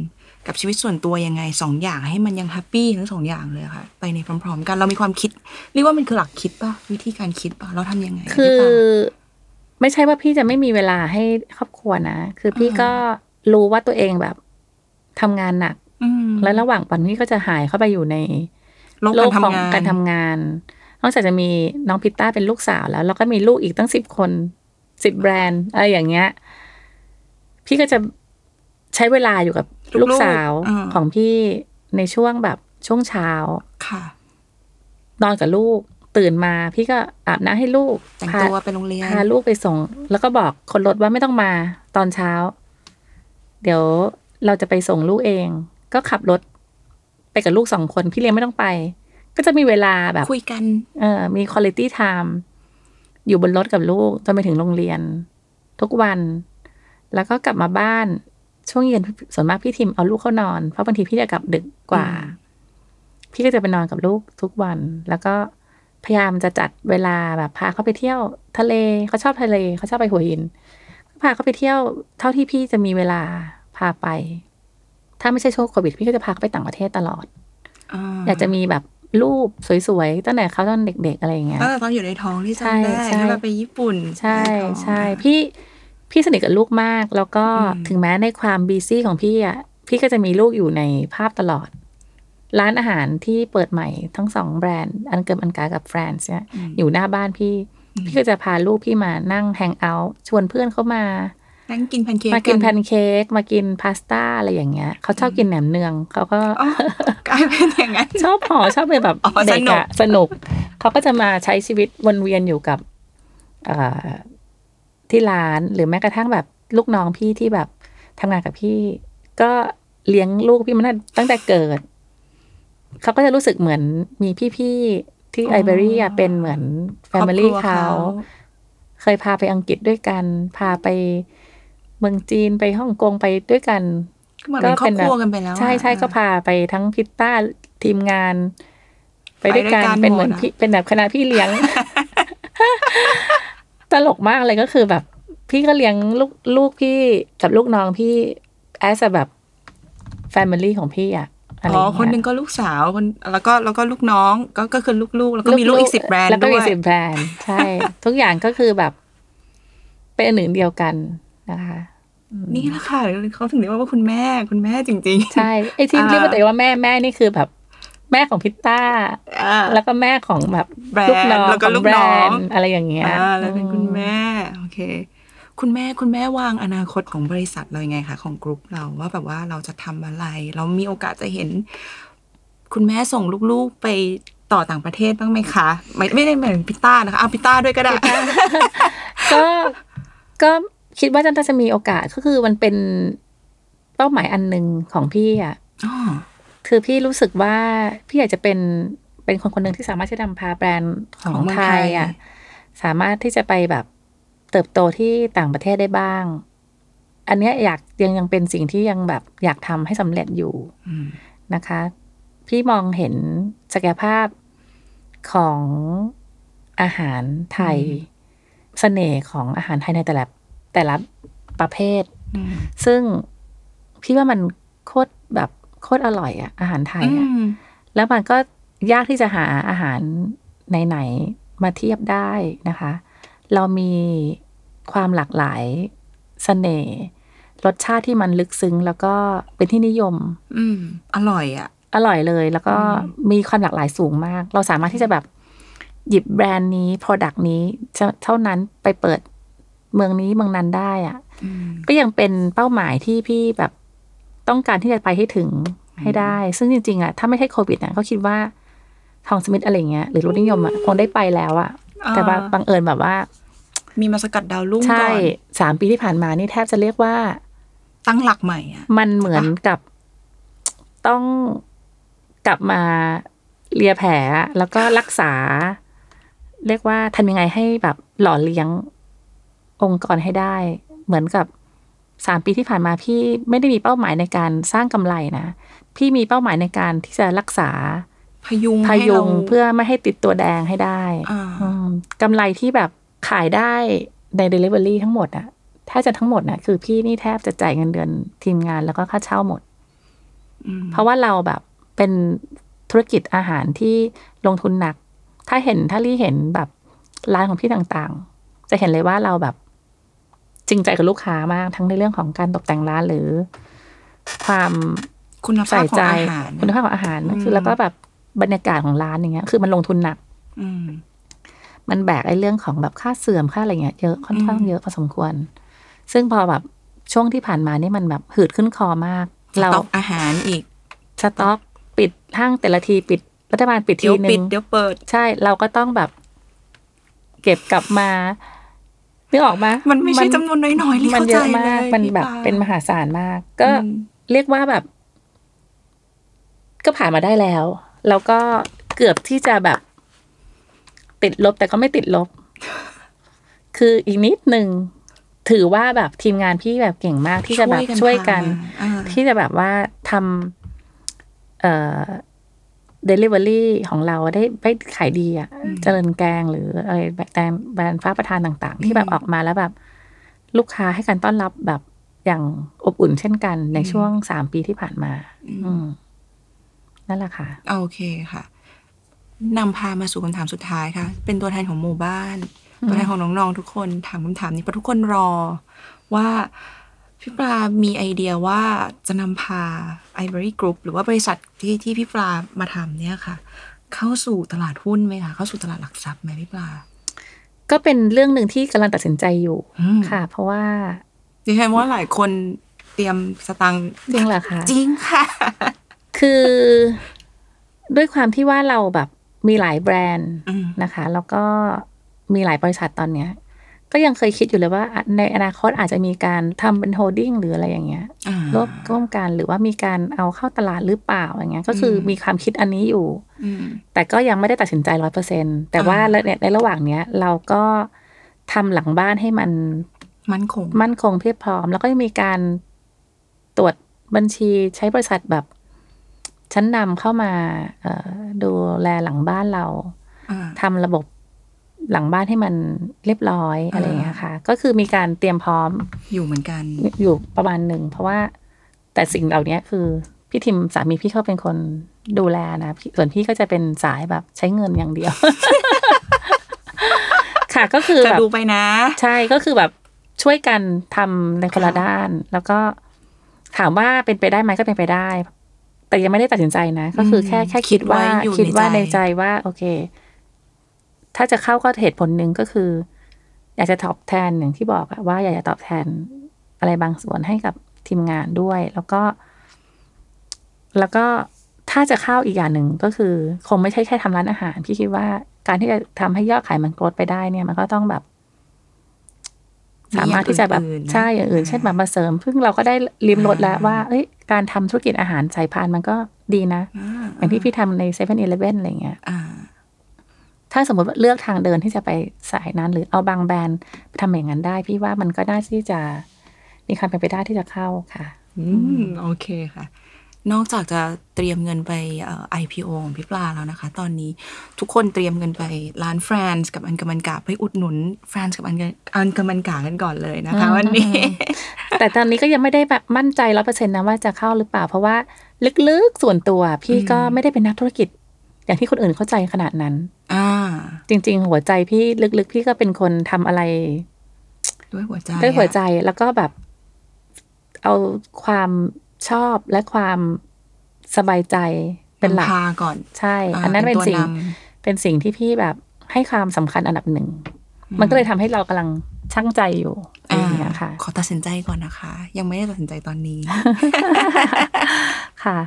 กับชีวิตส่วนตัวยังไงสองอย่างให้มันยังแฮปปี้ทั้งสองอย่างเลยค่ะ ไปในพร้อม ๆ กันเรามีความคิด เรียกว่ามันคือหลักคิดป่ะวิธีการคิดป่ะเราทำยังไงคือพี่ปลาไม่ใช่ว่าพี่จะไม่มีเวลาให้ครอบครัวนะ คือพี่อ่าก็รู้ว่าตัวเองแบบทำงานหนักอืมแล้วระหว่างวันพี่ก็จะหายเข้าไปอยู่ในโลกโลการกของทำงานการทำงาน นอกจากจะมีน้องพิตต้าเป็นลูกสาวแล้วแล้วก็มีลูกอีกตั้งสิบคนสิบแบรนด์อะไรอย่างเงี้ย พี่ก็จะใช้เวลาอยู่กับลูกสาวอ่าของพี่ในช่วงแบบช่วงเช้าค่ะ นอนกับลูกตื่นมาพี่ก็อาบน้ำให้ลูกแต่งพาตัวไปโรงเรียนพาลูกไปส่ง แล้วก็บอกคนรถว่าไม่ต้องมาตอนเช้า เดี๋ยวเราจะไปส่งลูกเอง ก็ขับรถ ไปกับลูกสองคนพี่เลี้ยงไม่ต้องไป ก็จะมีเวลาแบบคุยกัน เออมีคุณ i t y time อยู่บนรถกับลูกจนไปถึงโรงเรียน ทุกวัน แล้วก็กลับมาบ้านช่วงเย็นส่วนมากพี่ทิมเอาลูกเข้านอน เพราะบางทีพี่จะกลับดึกกว่าอืมพี่ก็จะไปนอนกับลูกทุกวัน แล้วก็พยายามจะจัดเวลาแบบพาเขาไปเที่ยวทะเลเขาชอบทะเลเขาชอบไปหัวหินก็พาเขาไปเที่ยวเท่าที่พี่จะมีเวลาพาไป ถ้าไม่ใช่ช่วงโควิด พี่ก็จะพาเขาไปต่างประเทศตลอดอยากจะมีแบบรูปสวยๆตั้งแต่เขาตอนเด็กๆอะไรอย่างเงี้ยตั้งแต่ตอนอยู่ในท้องที่ใช่จำได้ใช่ที่เราไปญี่ปุ่น ใช่นท้องใช่ค่ะพี่ พี่สนิทกับลูกมาก แล้วก็อืมถึงแม้ในความ busy ของพี่อะพี่ก็จะมีลูกอยู่ในภาพตลอด ร้านอาหารที่เปิดใหม่ทั้งสองแบรนด์ อันเกิมอันก๋ากับ FRAN'S เนี่ยอยู่หน้าบ้านพี่ พี่ก็จะพาลูกพี่มานั่ง hang out ชวนเพื่อนเขามานั่งกินแพนเค้กมากินแพกันเค้กมากินพาสต้าอะไรอย่างเงี้ยเขาชอบกินแหนมเนืองเขาก็อ๋อกลายเป็นอย่างนั้นชอบหอชอบไปแบบอ๋อเด็กสนุกอะสนุกเขาก็จะมาใช้ชีวิตวนเวียนอยู่กับเอ่อ ที่ร้านหรือแม้กระทั่งแบบลูกน้องพี่ที่แบบทำงานกับพี่ ก็เลี้ยงลูกพี่มันตั้งแต่เกิด เขาก็จะรู้สึกเหมือนมีพี่ๆที่อ๋อไอเบอรี่อะเป็นเหมือนfamily ครอบครัวเขาเคยพาไปอังกฤษด้วยกัน พาไปเมืองจีนไปฮ่องกงไปด้วยกันก็เหมือนเป็นครอบครัวกันไปแล้วอะใช่ใช่ก็พาไปทั้งพิตต้าทีมงาน ไปด้วยกันไปด้วยกันเป็นเหมือนหมดอะพี่เป็นแบบคณะพี่เลี้ยง ตลกมากเลยก็คือแบบ พี่ก็เลี้ยงลูกลูกพี่กับลูกน้องพี่ as แบบ family ของพี่อะอะไรอ๋ออย่างเงี้ยคนหนึ่งก็ลูกสาวคนแล้วก็แล้วก็ลูกน้องก็ก็คือลูกๆ แล้วก็มีลูกอีกสิบแบรนด์แล้วก็ด้มีวยสิบแบรนด์ใช่ ทุกอย่างก็คือแบบ เป็นอันหนึ่งเดียวกันนะคะนี่แหละค่ะเขาถึงเรียกว่าคุณแม่คุณแม่จริง ๆ ใช่ไอ้ที่อ่าเรียกว่าตัวเองว่าแม่แม่นี่คือแบบ แม่ของพิตต้าอ่าแล้วก็แม่ของแบบแบรนด์ลูกน้องแล้วก็ของลูกแบรน้องนด์อะไรอย่างเงี้ยอ่าแล้วเป็นคุณอืแม่โอเค คุณแม่คุณแม่วางอนาคตของบริษัทเรายังไงคะของกรุ๊ปเราว่าแบบว่าเราจะทำอะไร เรามีโอกาสจะเห็น คุณแม่ส่งลูกๆไปต่อต่างประเทศบ้างไหมคะไม่ไม่ได้หมายถึงพิต้านะคะเอาพิต้าด้วยก็ได้ก็ก็คิดว่าจะจะมีโอกาสก็คือมันเป็นเป้าหมายอันหนึ่งของพี่อะอ๋อ คือพี่รู้สึกว่าพี่อยากจะเป็นเป็นคนคนหนึ่งที่สามารถที่จะนำพาแบรนด์ของของเมืองไทไทยยอะสามารถที่จะไปแบบเติบโตที่ต่างประเทศได้บ้าง อันเนี้ยอยากยังยังเป็นสิ่งที่ยังแบบอยากทำให้สำเร็จอยู่อืมนะคะ พี่มองเห็นศักยภาพของอาหารไทยเสน่ห์ของอาหารไทยในแต่ละแต่ละประเภทอืมซึ่งพี่ว่ามันโคตรแบบ โคตรอร่อยอะอาหารไทยอือะมแล้วมันก็ยากที่จะหาอาหารไหนๆมาเทียบได้นะคะ เรามีความหลากหลายเสน่ห์รสชาติที่มันลึกซึ้ง แล้วก็เป็นที่นิยม อืมอร่อยอะอร่อยเลย แล้วก็มีความหลากหลายสูงมาก เราสามารถที่จะแบบหยิบแบรนด์นี้ Product นี้จะเท่านั้นไปเปิดเมืองนี้เมืองนั้นได้อะอืมก็ยังเป็นเป้าหมายที่พี่แบบ ต้องการที่จะไปให้ถึงให้ได้ ซึ่งจริง ๆอะถ้าไม่ใช่โควิดอะเขาคิดว่าทองสมิธอะไรเงี้ยหรือรถนิยมอะคงได้ไปแล้วอะแต่บางบังเอิญแบบว่า มีมาสกัดดาวรุ่งใช่ก่อนสามปีที่ผ่านมานี่แทบจะเรียกว่า ตั้งหลักใหม่อะ มันเหมือนกับต้องกลับมาเลียแผลอะแล้วก็รักษา เรียกว่าทำยังไงให้แบบหล่อเลี้ยงองค์กรให้ได้ เหมือนกับ สามปีที่ผ่านมาพี่ไม่ได้มีเป้าหมายในการสร้างกำไรนะ พี่มีเป้าหมายในการที่จะรักษาพยุงพให้ยุเรางเพื่อไม่ให้ติดตัวแดงให้ได้อ่าอืมกำไรที่แบบขายได้ใน Delivery ทั้งหมดอะถ้าจะทั้งหมดนะคือพี่นี่แทบจะจ่ายเงินเดือนทีมงานแล้วก็ค่าเช่าหมดอืมเพราะว่าเราแบบเป็นธุรกิจอาหารที่ลงทุนหนัก ถ้าเห็นถ้าลี่เห็นแบบร้านของพี่ต่างๆ จะเห็นเลยว่าเราแบบ จริงใจกับลูกค้ามาก ทั้งในเรื่องของการตกแต่งร้านหรือ ความคุณภาใส่พของใจอาหารคุณภาพของอาหารอืมคือ แล้วก็แบบบรรยากาศของร้านอย่างเงี้ย คือมันลงทุนหนัก อืมมันแบกไอ้เรื่องของแบบค่าเสื่อมค่าอะไรเงี้ยเยอะค่อนข้างอืมเยอะพอสมควร ซึ่งพอแบบช่วงที่ผ่านมานี่มันแบบหืดขึ้นคอมาก เราสต็อกอาหารอีกสต็อกปิดห้างแต่ละทีปิดรัฐบาลปิดเดี๋ทียวนึปิดงเดี๋ยวเปิด ใช่เราก็ต้องแบบ เก็บกลับมา นึกออกไหมมันไม่ใช่จำนวนน้อยๆที่มันเข้าเยใจอะเลมากยมันพี่แบบปาเป็นมหาศาลมาก ก็อืมเรียกว่าแบบ ก็ผ่านมาได้แล้ว แล้วก็เกือบที่จะแบบ ติดลบแต่ก็ไม่ติดลบ คืออีกนิดหนึ่งถือว่าแบบทีมงานพี่แบบเก่งมากที่จะแบบช่วยกันพามาอ่าที่จะแบบว่าทำเอ่อ delivery ของเราได้ได้ขายดีอะเจริญแกงหรืออะไรแบบแบรนด์แบรนด์ฟ้าประธานต่าง ๆ ที่แบบออกมาแล้วแบบ ลูกค้าให้การต้อนรับแบบอย่างอบอุ่นเช่นกันในช่วงสามปีที่ผ่านมา อืมนั่นแหละค่ะ โอเคค่ะนำพามาสู่คำถามสุดท้ายค่ะ เป็นตัวแทนของหมู่บ้าน ตัวแทนของน้องๆทุกคนถามคำถามนี้เพราะทุกคนรอว่า พี่ปลามีไอเดียว่าจะนำพา Ivory Group หรือว่าบริษัทที่ที่พี่ปลามาทำเนี่ยค่ะ เข้าสู่ตลาดหุ้นไหมคะ เข้าสู่ตลาดหลักทรัพย์ไหมพี่ปลา ก็เป็นเรื่องหนึ่งที่กำลังตัดสินใจอยู่อืมค่ะ เพราะว่าดิฉันว่าหลายคนเตรียมสตังค์จริงเหรอคะจริงค่ะ คือด้วยความที่ว่าเราแบบมีหลายแบรนด์อืมนะคะ แล้วก็มีหลายบริษัทตอนเนี้ย ก็ยังเคยคิดอยู่เลยว่าอะในอนาคตอาจจะมีการทำเป็นโฮดดิ้งหรืออะไรอย่างเงี้ยอ่าร่วมร่วมกันหรือว่ามีการเอาเข้าตลาดหรือเปล่าอย่างเงี้ย ก็คืออมมีความคิดอันนี้อยู่อืมแต่ก็ยังไม่ได้ตัดสินใจร้อยเปอร์เซ็นแต่ว่าอ่าในในระหว่างเนี้ย เราก็ทำหลังบ้านให้มันมั่นคง มั่นคงเพียบพร้อม แล้วก็มีการตรวจบัญชีใช้บริษัทแบบชั้นนำเข้ามาเอ่อดูแลหลังบ้านเราอ่าทำระบบ หลังบ้านให้มันเรียบร้อยอะไรอย่างเงี้ยค่ะ ก็คือมีการเตรียมพร้อมอยู่เหมือนกัน อยู่ประมาณหนึ่ง เพราะว่าแต่สิ่งเหล่านี้คือพี่ทิมสามีพี่เขาเป็นคนดูแลนะพี่ส่วนพี่ก็จะเป็นสายแบบใช้เงินอย่างเดียว ค่ะก็คือจะแบบดูไปนะ ใช่ก็คือแบบช่วยกันทำในคนละค่ะด้าน แล้วก็ถามว่าเป็นไปได้ไหมก็เป็นไปได้ แต่ยังไม่ได้ตัดสินใจนะ ก็คือแค่แค่คิดว่าอยู่คิดว่าในในใจใจว่า โอเค ถ้าจะเข้าก็เหตุผลหนึ่งก็คือ อยากจะตอบแทนอย่างที่บอกอะว่าอยากจะตอบแทนอะไรบางส่วนให้กับทีมงานด้วย แล้วก็ แล้วก็ถ้าจะเข้าอีกอย่างหนึ่งก็คือ คงไม่ใช่แค่ทำร้านอาหาร พี่คิดว่าการที่จะทำให้ยอดขายมัน growth ไปได้เนี่ย มันก็ต้องแบบ สามารถที่จะแบบมีอย่างอื่นๆนะใช่อย่างอื่นอ่าเช่นแบบมาเสริมซึ่งเราก็ได้ลิ้มรสแล้วอ่าว่า เอ้ย การทำธุรกิจอาหารสายพานมันก็ดีนะอ่าอย่างที่พี่ทำในเซเว่นอีเลฟเว่นอะไรเงี้ยอ่า ถ้าสมมติว่าเลือกทางเดินที่จะไปสายนั้น หรือเอาบางแบรนด์ไปทำอย่างนั้นได้ พี่ว่ามันก็น่าที่จะมีความเป็นไปได้ที่จะเข้าค่ะ อืมโอเคค่ะ นอกจากจะเตรียมเงินไปเอ่อ IPO ของพี่ปลาแล้วนะคะ ตอนนี้ทุกคนเตรียมเงินไปร้าน FRAN'S กับอันเกิมอันก๋าไปอุดหนุน FRAN'S กับอันเกิมอันเกิมอันก๋ากันก่อนเลยนะคะอืมวันนี้ แต่ตอนนี้ก็ยังไม่ได้แบบมั่นใจร้อยเปอร์เซ็นต์นะว่าจะเข้าหรือเปล่า เพราะว่าลึกๆส่วนตัวพี่ก็ไม่ได้เป็นนักธุรกิจ อย่างที่คนอื่นเข้าใจขนาดนั้น อ่า จริง ๆ หัวใจพี่ลึกๆ พี่ก็เป็นคนทำอะไร ด้วยหัวใจด้วยหัวใจอะแล้วก็แบบ เอาความชอบและความสบายใจเป็นหลักพาก่อน ใช่อ่าอันนั้นเป็นเป็นตัวสิ่งนเป็นสิ่งที่พี่แบบให้ความสำคัญอันดับหนึ่ง มันก็เลยทำให้เรากำลังช่างใจอยู่อะไรอย่างเงี้ยค่ะ ขอตัดสินใจก่อนนะคะ ยังไม่ได้ตัดสินใจตอนนี้ ค่ะ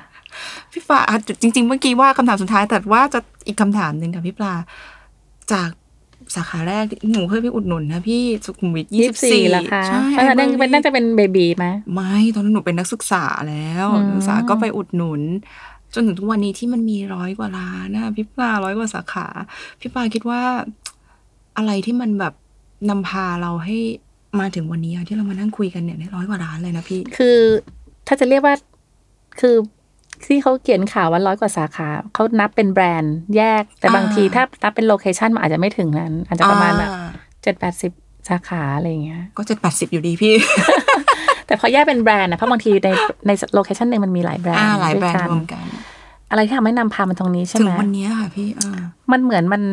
พี่ปลาอะจริง ๆ เมื่อกี้ว่าคำถามสุดท้าย แต่ว่าจะอีกคำถามหนึ่งค่ะพี่ปลา จากสาขาแรกหนูเคยไปอุดหนุนนะพี่สุขุมวิทยี่ยี่สิสิบบสี่สี่ละคะใช่ตอนนั้นไอเป็นน่าจะเป็นเบบีไหมไม่ตอนนั้นหนูเป็นนักศึกษาแล้วอืมนักศึกษาก็ไปอุดหนุน จนถึงทุกวันนี้ที่มันมีร้อยกว่าร้านนะพี่ปลาร้อยกว่าสาขาพี่ปลาคิดว่าอะไรที่มันแบบนำพาเราให้มาถึงวันนี้อะที่เรามานั่งคุยกันเนี่ยในร้อยกว่าร้านเลยนะพี่ คือถ้าจะเรียกว่าคือ ที่เขาเขียนข่าวว่าร้อยกว่าสาขาเขานับเป็นแบรนด์แยก แต่บางทีอ่าถ้านับเป็นโลเคชันมันอาจจะไม่ถึงนั้น อาจจะประมาณแบบอ่เจ็ดแปดสิบสาขาอะไรอย่างเงี้ย ก็เจ็ดแปดสิบอยู่ดีพี่ แต่พอแยกเป็นแบรนด์นะเพราะบางทีในในโลเคชันหนึ่งมันมีหลายแบรนอ่าด์หลายแบรนด์ด้รวมกัน อะไรที่ทำให้นำพามันตรงนี้ใช่ถึไหงมวันนี้ค่ะพี่อ่ามันเหมือนมัน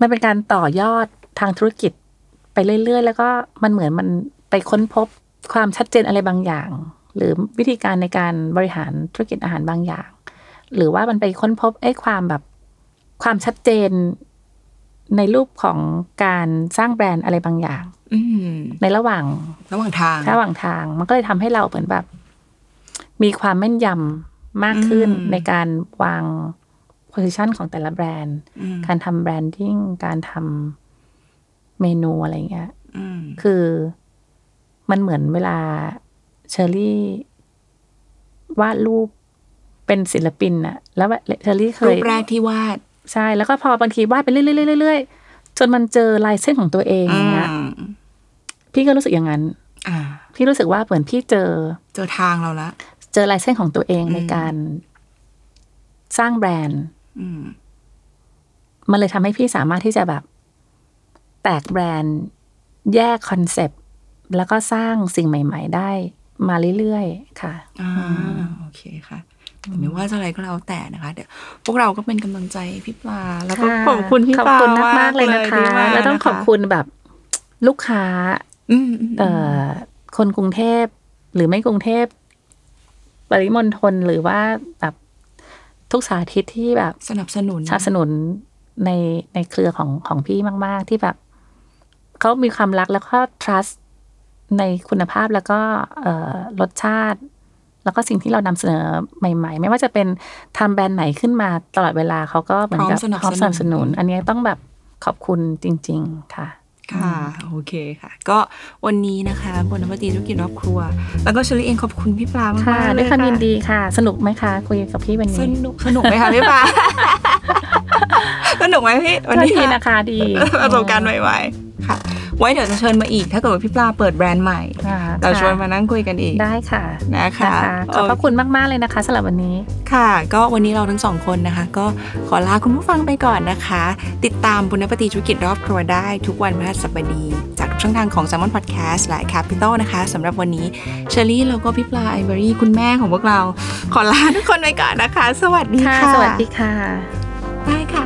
มันเป็นการต่อยอดทางธุรกิจไปเรื่อยๆ แล้วก็มันเหมือนมันไปค้นพบความชัดเจนอะไรบางอย่าง หรือวิธีการในการบริหารธุรกิจอาหารบางอย่าง หรือว่ามันไปค้นพบไอ้ความแบบความชัดเจนในรูปของการสร้างแบรนด์อะไรบางอย่างอืมในระหว่างระหว่างทางระหว่างทาง มันก็เลยทำให้เราเหมือนแบบ มีความแม่นยำมากขึ้นอืมในการวาง position ของแต่ละแบรนด์อืมการทำ branding การทำเมนูอะไรเงี้ยอืมคือมันเหมือนเวลา เชอรี่วาดรูปเป็นศิลปินอะแล้วเชอรี่เคยรูปแรกที่วาด ใช่ แล้วก็พอบางทีวาดไปเรื่อยๆเรื่อยๆจนมันเจอลายเส้นของตัวเองอย่างเงี้ยอืมพี่ก็รู้สึกอย่างนั้นอ่าพี่รู้สึกว่าเหมือนพี่เจอ เจอทางเราละเจอลายเส้นของตัวเองอืมในการ สร้างแบรนด์อืมมันเลยทำให้พี่สามารถที่จะแบบ แตกแบรนด์ แยกคอนเซปต์แล้วก็สร้างสิ่งใหม่ ๆ ได้ มาเรื่อยๆ ค่ะอ่าโอเคค่ะแต่ไม่ว่าจะอะไรก็แล้วแต่นะคะ เดี๋ยวพวกเราก็เป็นกำลังใจให้พี่ปลา แล้วก็ค่ะขอบคุณพี่ปลาขอบคุณมากๆเลยนะคะที่มาแล้วต้องขอบคุณแบบลูกค้าอืมอืมเอ่อคนกรุงเทพหรือไม่กรุงเทพปริมณฑลหรือว่าแบบทุกสาธิตที่แบบสนับสนุนสนับสนุนในในเครือของของพี่มาก ๆ ที่แบบเขามีความรักแล้วก็ trust ในคุณภาพแล้วก็เอ่อรสชาติ แล้วก็สิ่งที่เรานำเสนอใหม่ ๆ ไม่ว่าจะเป็นทำแบรนด์ไหนขึ้นมาตลอดเวลาเขาก็เหมือนกับพร้อมสนับพร้อมสนับสสนุนุนนอันนี้ต้องแบบขอบคุณจริง ๆ ค่ะค่ะ โอเคค่ะ ก็วันนี้นะคะบนนวัตตีธุรกิจรอบครัว แล้วก็เชลิเองขอบคุณพี่ปลามากค่ะๆเลด้วยยความค่ะยินดีค่ะ สนุกไหมคะคุยกับพี่วันสนี้นุกสนุกไหมคะพี่ปลาสนุกไหมพี่วันก็นี้ดีนะคะดีประสบการณ์ใหม่ๆ ค่ะ ไว้เดี๋ยวจะเชิญมาอีก ถ้าเกิดว่าพี่ปลาเปิดแบรนด์ใหม่ค่ะเราชวนค่ะมานั่งคุยกันอีก ได้ค่ะ นะคะ ขอบพระคุณมากๆเลยนะคะสำหรับวันนี้ ค่ะ ก็วันนี้เราทั้งสองคนนะคะ ก็ขอลาคุณผู้ฟังไปก่อนนะคะ ติดตามบุญนปฏิธุรกิจรอบครัวได้ทุกวันพฤหัสบดี จากทุกช่องทางของ s ซ m o n Podcast และ Capital นะคะสำหรับวันนี้เชอรี่แล้วก็พี่ปลาไอเบอรี่คุณแม่ของพวกเรา ขอลาทุกคนไปก่อนนะคะ สวัสดีค่ะค่ะสวัสดีค่ะ ได้ค่ะ